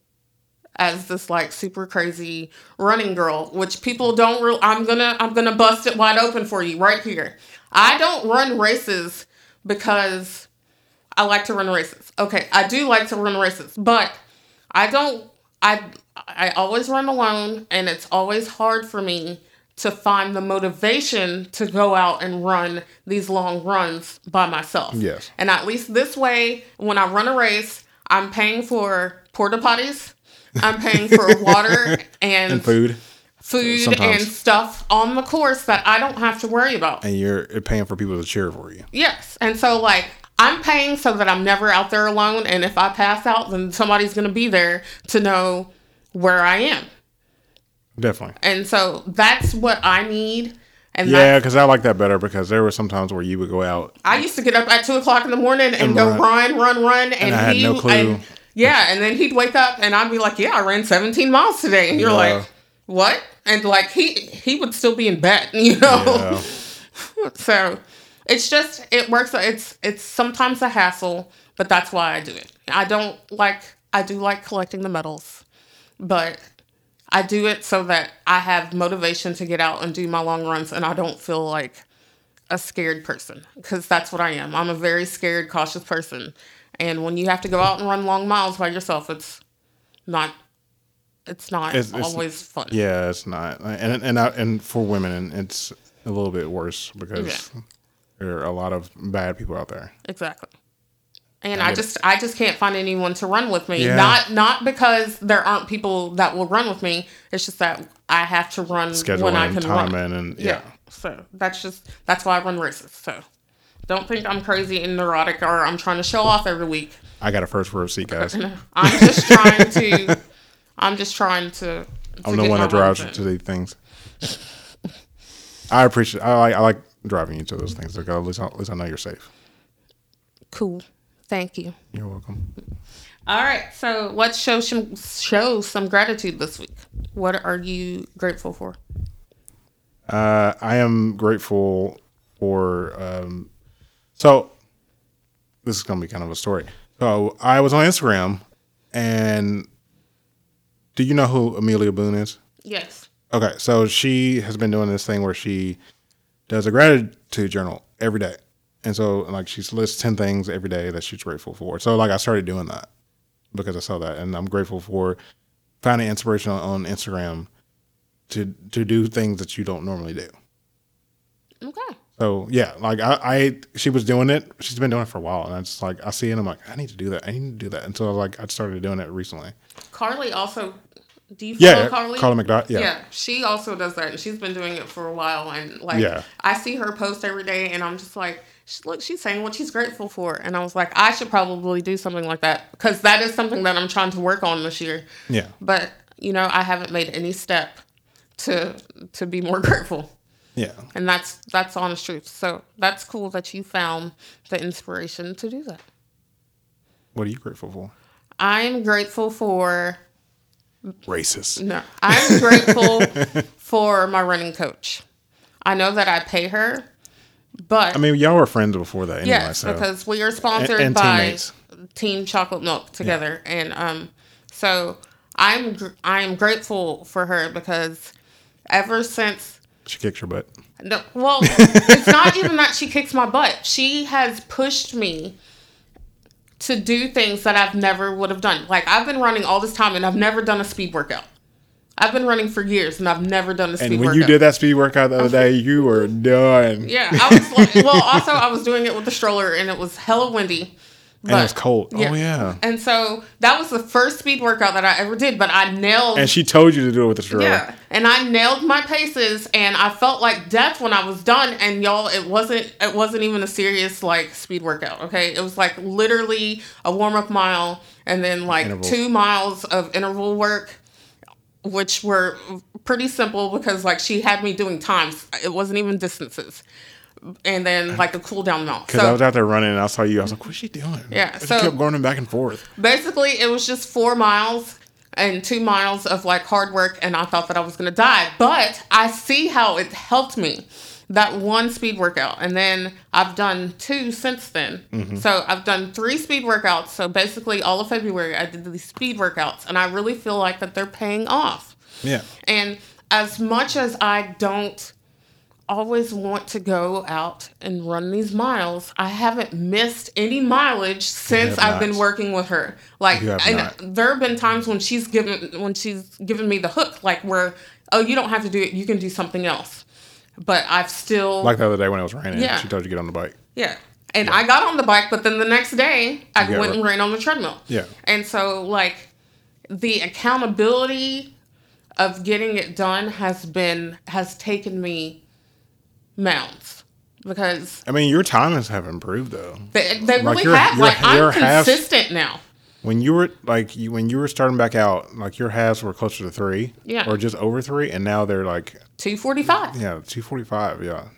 Speaker 1: as this like super crazy running girl, which people don't real. I'm gonna I'm gonna bust it wide open for you right here. I don't run races because I like to run races. Okay, I do like to run races, but I don't. I I always run alone, and it's always hard for me to find the motivation to go out and run these long runs by myself.
Speaker 2: Yes.
Speaker 1: And at least this way, when I run a race, I'm paying for porta potties. I'm paying for water and,
Speaker 2: And food.
Speaker 1: food
Speaker 2: sometimes.
Speaker 1: and stuff on the course that I don't have to worry about.
Speaker 2: And you're paying for people to cheer for you.
Speaker 1: Yes. And so like I'm paying so that I'm never out there alone and if I pass out then somebody's going to be there to know where I am.
Speaker 2: Definitely.
Speaker 1: And so that's what I need. And
Speaker 2: Yeah, because I like that better because there were some times where you would go out.
Speaker 1: I used to get up at two o'clock in the morning and,
Speaker 2: And
Speaker 1: go
Speaker 2: run.
Speaker 1: run, run, run, and,
Speaker 2: I had
Speaker 1: he
Speaker 2: no clue.
Speaker 1: and yeah, and then he'd wake up and I'd be like, "Yeah, I ran 17 miles today," and you're
Speaker 2: Yeah.
Speaker 1: like, "What?" And like he he would still be in bed, you know.
Speaker 2: Yeah.
Speaker 1: So it's just it works. It's it's sometimes a hassle, but that's why I do it. I don't like I do like collecting the medals, but I do it so that I have motivation to get out and do my long runs, and I don't feel like a scared person because that's what I am. I'm a very scared, cautious person, and when you have to go out and run long miles by yourself, it's not. It's not
Speaker 2: It's- it's-
Speaker 1: always fun.
Speaker 2: Yeah, it's not, and and I, and for women, it's a little bit worse because there are a lot of bad people out there.
Speaker 1: Exactly. And I
Speaker 2: get-
Speaker 1: just I just can't find anyone to run with me.
Speaker 2: Yeah.
Speaker 1: Not not because there aren't people that will run with me. It's just that I have to run when I
Speaker 2: Scheduling,
Speaker 1: can
Speaker 2: timing,
Speaker 1: run.
Speaker 2: and
Speaker 1: Yeah.
Speaker 2: yeah.
Speaker 1: So that's just that's why I run races. So don't think I'm crazy and neurotic or I'm trying to show off every week.
Speaker 2: I got a first row seat, guys.
Speaker 1: I'm just trying to I'm just trying to, to
Speaker 2: I'm the one that drives you to these things. I appreciate. I like. I like driving you to those things. Like, at least, I- at least I know you're safe.
Speaker 1: Cool. Thank you.
Speaker 2: You're welcome.
Speaker 1: All right. So let's show some show some gratitude this week. What are you grateful for?
Speaker 2: Uh, I am grateful for. Um, so, this is going to be kind of a story. So, I was on Instagram, and do you know who Amelia Boone is?
Speaker 1: Yes.
Speaker 2: Okay, so she has been doing this thing where she does a gratitude journal every day. And so like she lists 10 things every day that she's grateful for. So like I started doing that because I saw that and I'm grateful for finding inspiration on, on Instagram to to do things that you don't normally do.
Speaker 1: Okay.
Speaker 2: So yeah, like I, I she was doing it. She's been doing it for a while and I just like I see it and I'm like, I need to do that. I need to do that. And so like I started doing it recently.
Speaker 1: Carly also. Do you follow
Speaker 2: Yeah,
Speaker 1: Carly?
Speaker 2: Carly McDonald. Yeah.
Speaker 1: Yeah, she also does that, and she's been doing it for a while. And like,
Speaker 2: Yeah.
Speaker 1: I see her post every day, and I'm just like, look, she's saying what she's grateful for, and I was like, I should probably do something like that because that is something that I'm trying to work on this year.
Speaker 2: Yeah.
Speaker 1: But you know, I haven't made any step to to be more grateful,
Speaker 2: Yeah.
Speaker 1: and that's that's honest truth. So that's cool that you found the inspiration to do that.
Speaker 2: What are you grateful for?
Speaker 1: I'm grateful for
Speaker 2: Racist.
Speaker 1: No, I'm grateful for my running coach. I know that I pay her, but
Speaker 2: I mean, y'all were friends before that anyway.
Speaker 1: yes,
Speaker 2: so.
Speaker 1: because we are sponsored
Speaker 2: And- and
Speaker 1: by
Speaker 2: teammates.
Speaker 1: Team Chocolate Milk together, and um, so I'm gr- I am grateful for her because ever since
Speaker 2: she kicks your butt.
Speaker 1: no, well, it's not even that she kicks my butt. She has pushed me to do things that I've never would have done. Like I've been running all this time and I've never done a speed workout. I've been running for years and I've never done a speed workout.
Speaker 2: And when
Speaker 1: workout.
Speaker 2: you did that speed workout the other day, you were done.
Speaker 1: Yeah, I was like, well, also I was doing it with the stroller and it was hella windy,
Speaker 2: and it's cold.
Speaker 1: Oh, yeah.
Speaker 2: Oh yeah.
Speaker 1: And so that was the first speed workout that I ever did, but I nailed
Speaker 2: And she told you to do it with the stroller.
Speaker 1: yeah, and I nailed my paces, and I felt like death when I was done. And y'all, it wasn't it wasn't even a serious like speed workout. Okay, it was like literally a warm up mile, and then like
Speaker 2: Intervals.
Speaker 1: two miles of interval work, which were pretty simple because like she had me doing times. It wasn't even distances, and then like a cool down mile.
Speaker 2: Because I was out there running and I saw you. I was like, what's she doing?
Speaker 1: Yeah,
Speaker 2: She
Speaker 1: so-
Speaker 2: kept going back and forth.
Speaker 1: basically it was just four miles and two miles of like hard work and i thought that i was going to die but i see how it helped me that one speed workout and then i've done two since then mm-hmm. so i've done three speed workouts so basically all of february i did these speed workouts and i really feel like that they're paying off
Speaker 2: Yeah.
Speaker 1: and as much as I don't always want to go out and run these miles, I haven't missed any mileage since I've been working with her. Like
Speaker 2: have
Speaker 1: and there have been times when she's given when she's given me the hook, like where, oh, you don't have to do it, you can do something else. But I've still
Speaker 2: Like the other day when it was raining,
Speaker 1: Yeah.
Speaker 2: she told you to get on the bike.
Speaker 1: yeah. And I got on the bike, but then the next day I
Speaker 2: You
Speaker 1: went and ran on the treadmill.
Speaker 2: Yeah.
Speaker 1: And so, like, the accountability of getting it done has been, has taken me mounts because
Speaker 2: I mean, your timings have improved though.
Speaker 1: they, they
Speaker 2: Like,
Speaker 1: really have. Like, I'm
Speaker 2: halves-
Speaker 1: consistent now.
Speaker 2: When you were like you, when you were starting back out, like your halves were closer to three,
Speaker 1: Yeah.
Speaker 2: or just over three, and now they're like
Speaker 1: 245.
Speaker 2: yeah, two forty five, yeah.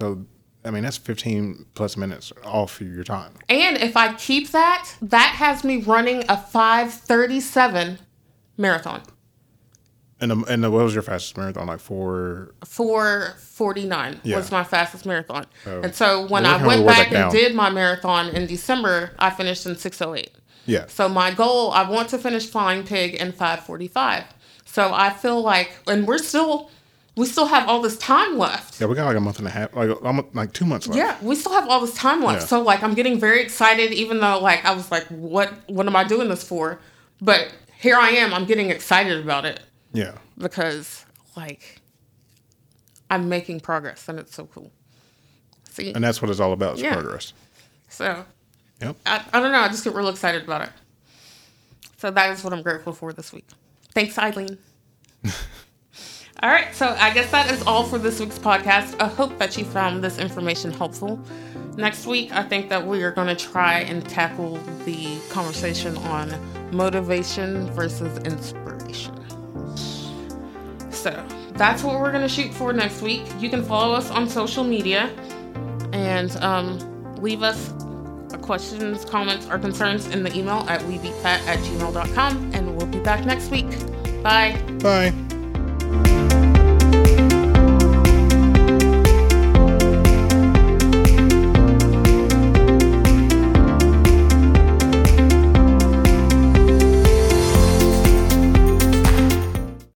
Speaker 2: So I mean, that's fifteen plus minutes off your time.
Speaker 1: And if I keep that, that has me running a 537 marathon.
Speaker 2: And the, and the, what was your fastest marathon? Like four.
Speaker 1: 449
Speaker 2: Yeah.
Speaker 1: was my fastest marathon.
Speaker 2: Oh.
Speaker 1: and so when
Speaker 2: Well,
Speaker 1: I went back and
Speaker 2: down.
Speaker 1: did my marathon in December, I finished in 608.
Speaker 2: Yeah.
Speaker 1: So my goal, I want to finish Flying Pig in 545. So I feel like, and we're still, we still have all this time left.
Speaker 2: Yeah, we got like a month and a half, like almost like two months left.
Speaker 1: Yeah, we still have all this time left.
Speaker 2: Yeah.
Speaker 1: So like I'm getting very excited even though like I was like what what am I doing this for? But here I am, I'm getting excited about it
Speaker 2: Yeah.
Speaker 1: because like I'm making progress and it's so cool. See?
Speaker 2: And that's what it's all about. Is
Speaker 1: Yeah.
Speaker 2: progress.
Speaker 1: So
Speaker 2: Yep.
Speaker 1: I, I don't know, I just get real excited about it. So that is what I'm grateful for this week. Thanks, Eileen. all right, so I guess that is all for this week's podcast. I hope that you found this information helpful. Next week, I think that we are going to try and tackle the conversation on motivation versus inspiration. So that's what we're going to shoot for next week. You can follow us on social media and um, leave us questions, comments, or concerns in the email at webeatfat at gmail.com. And we'll be back next week. Bye.
Speaker 2: Bye.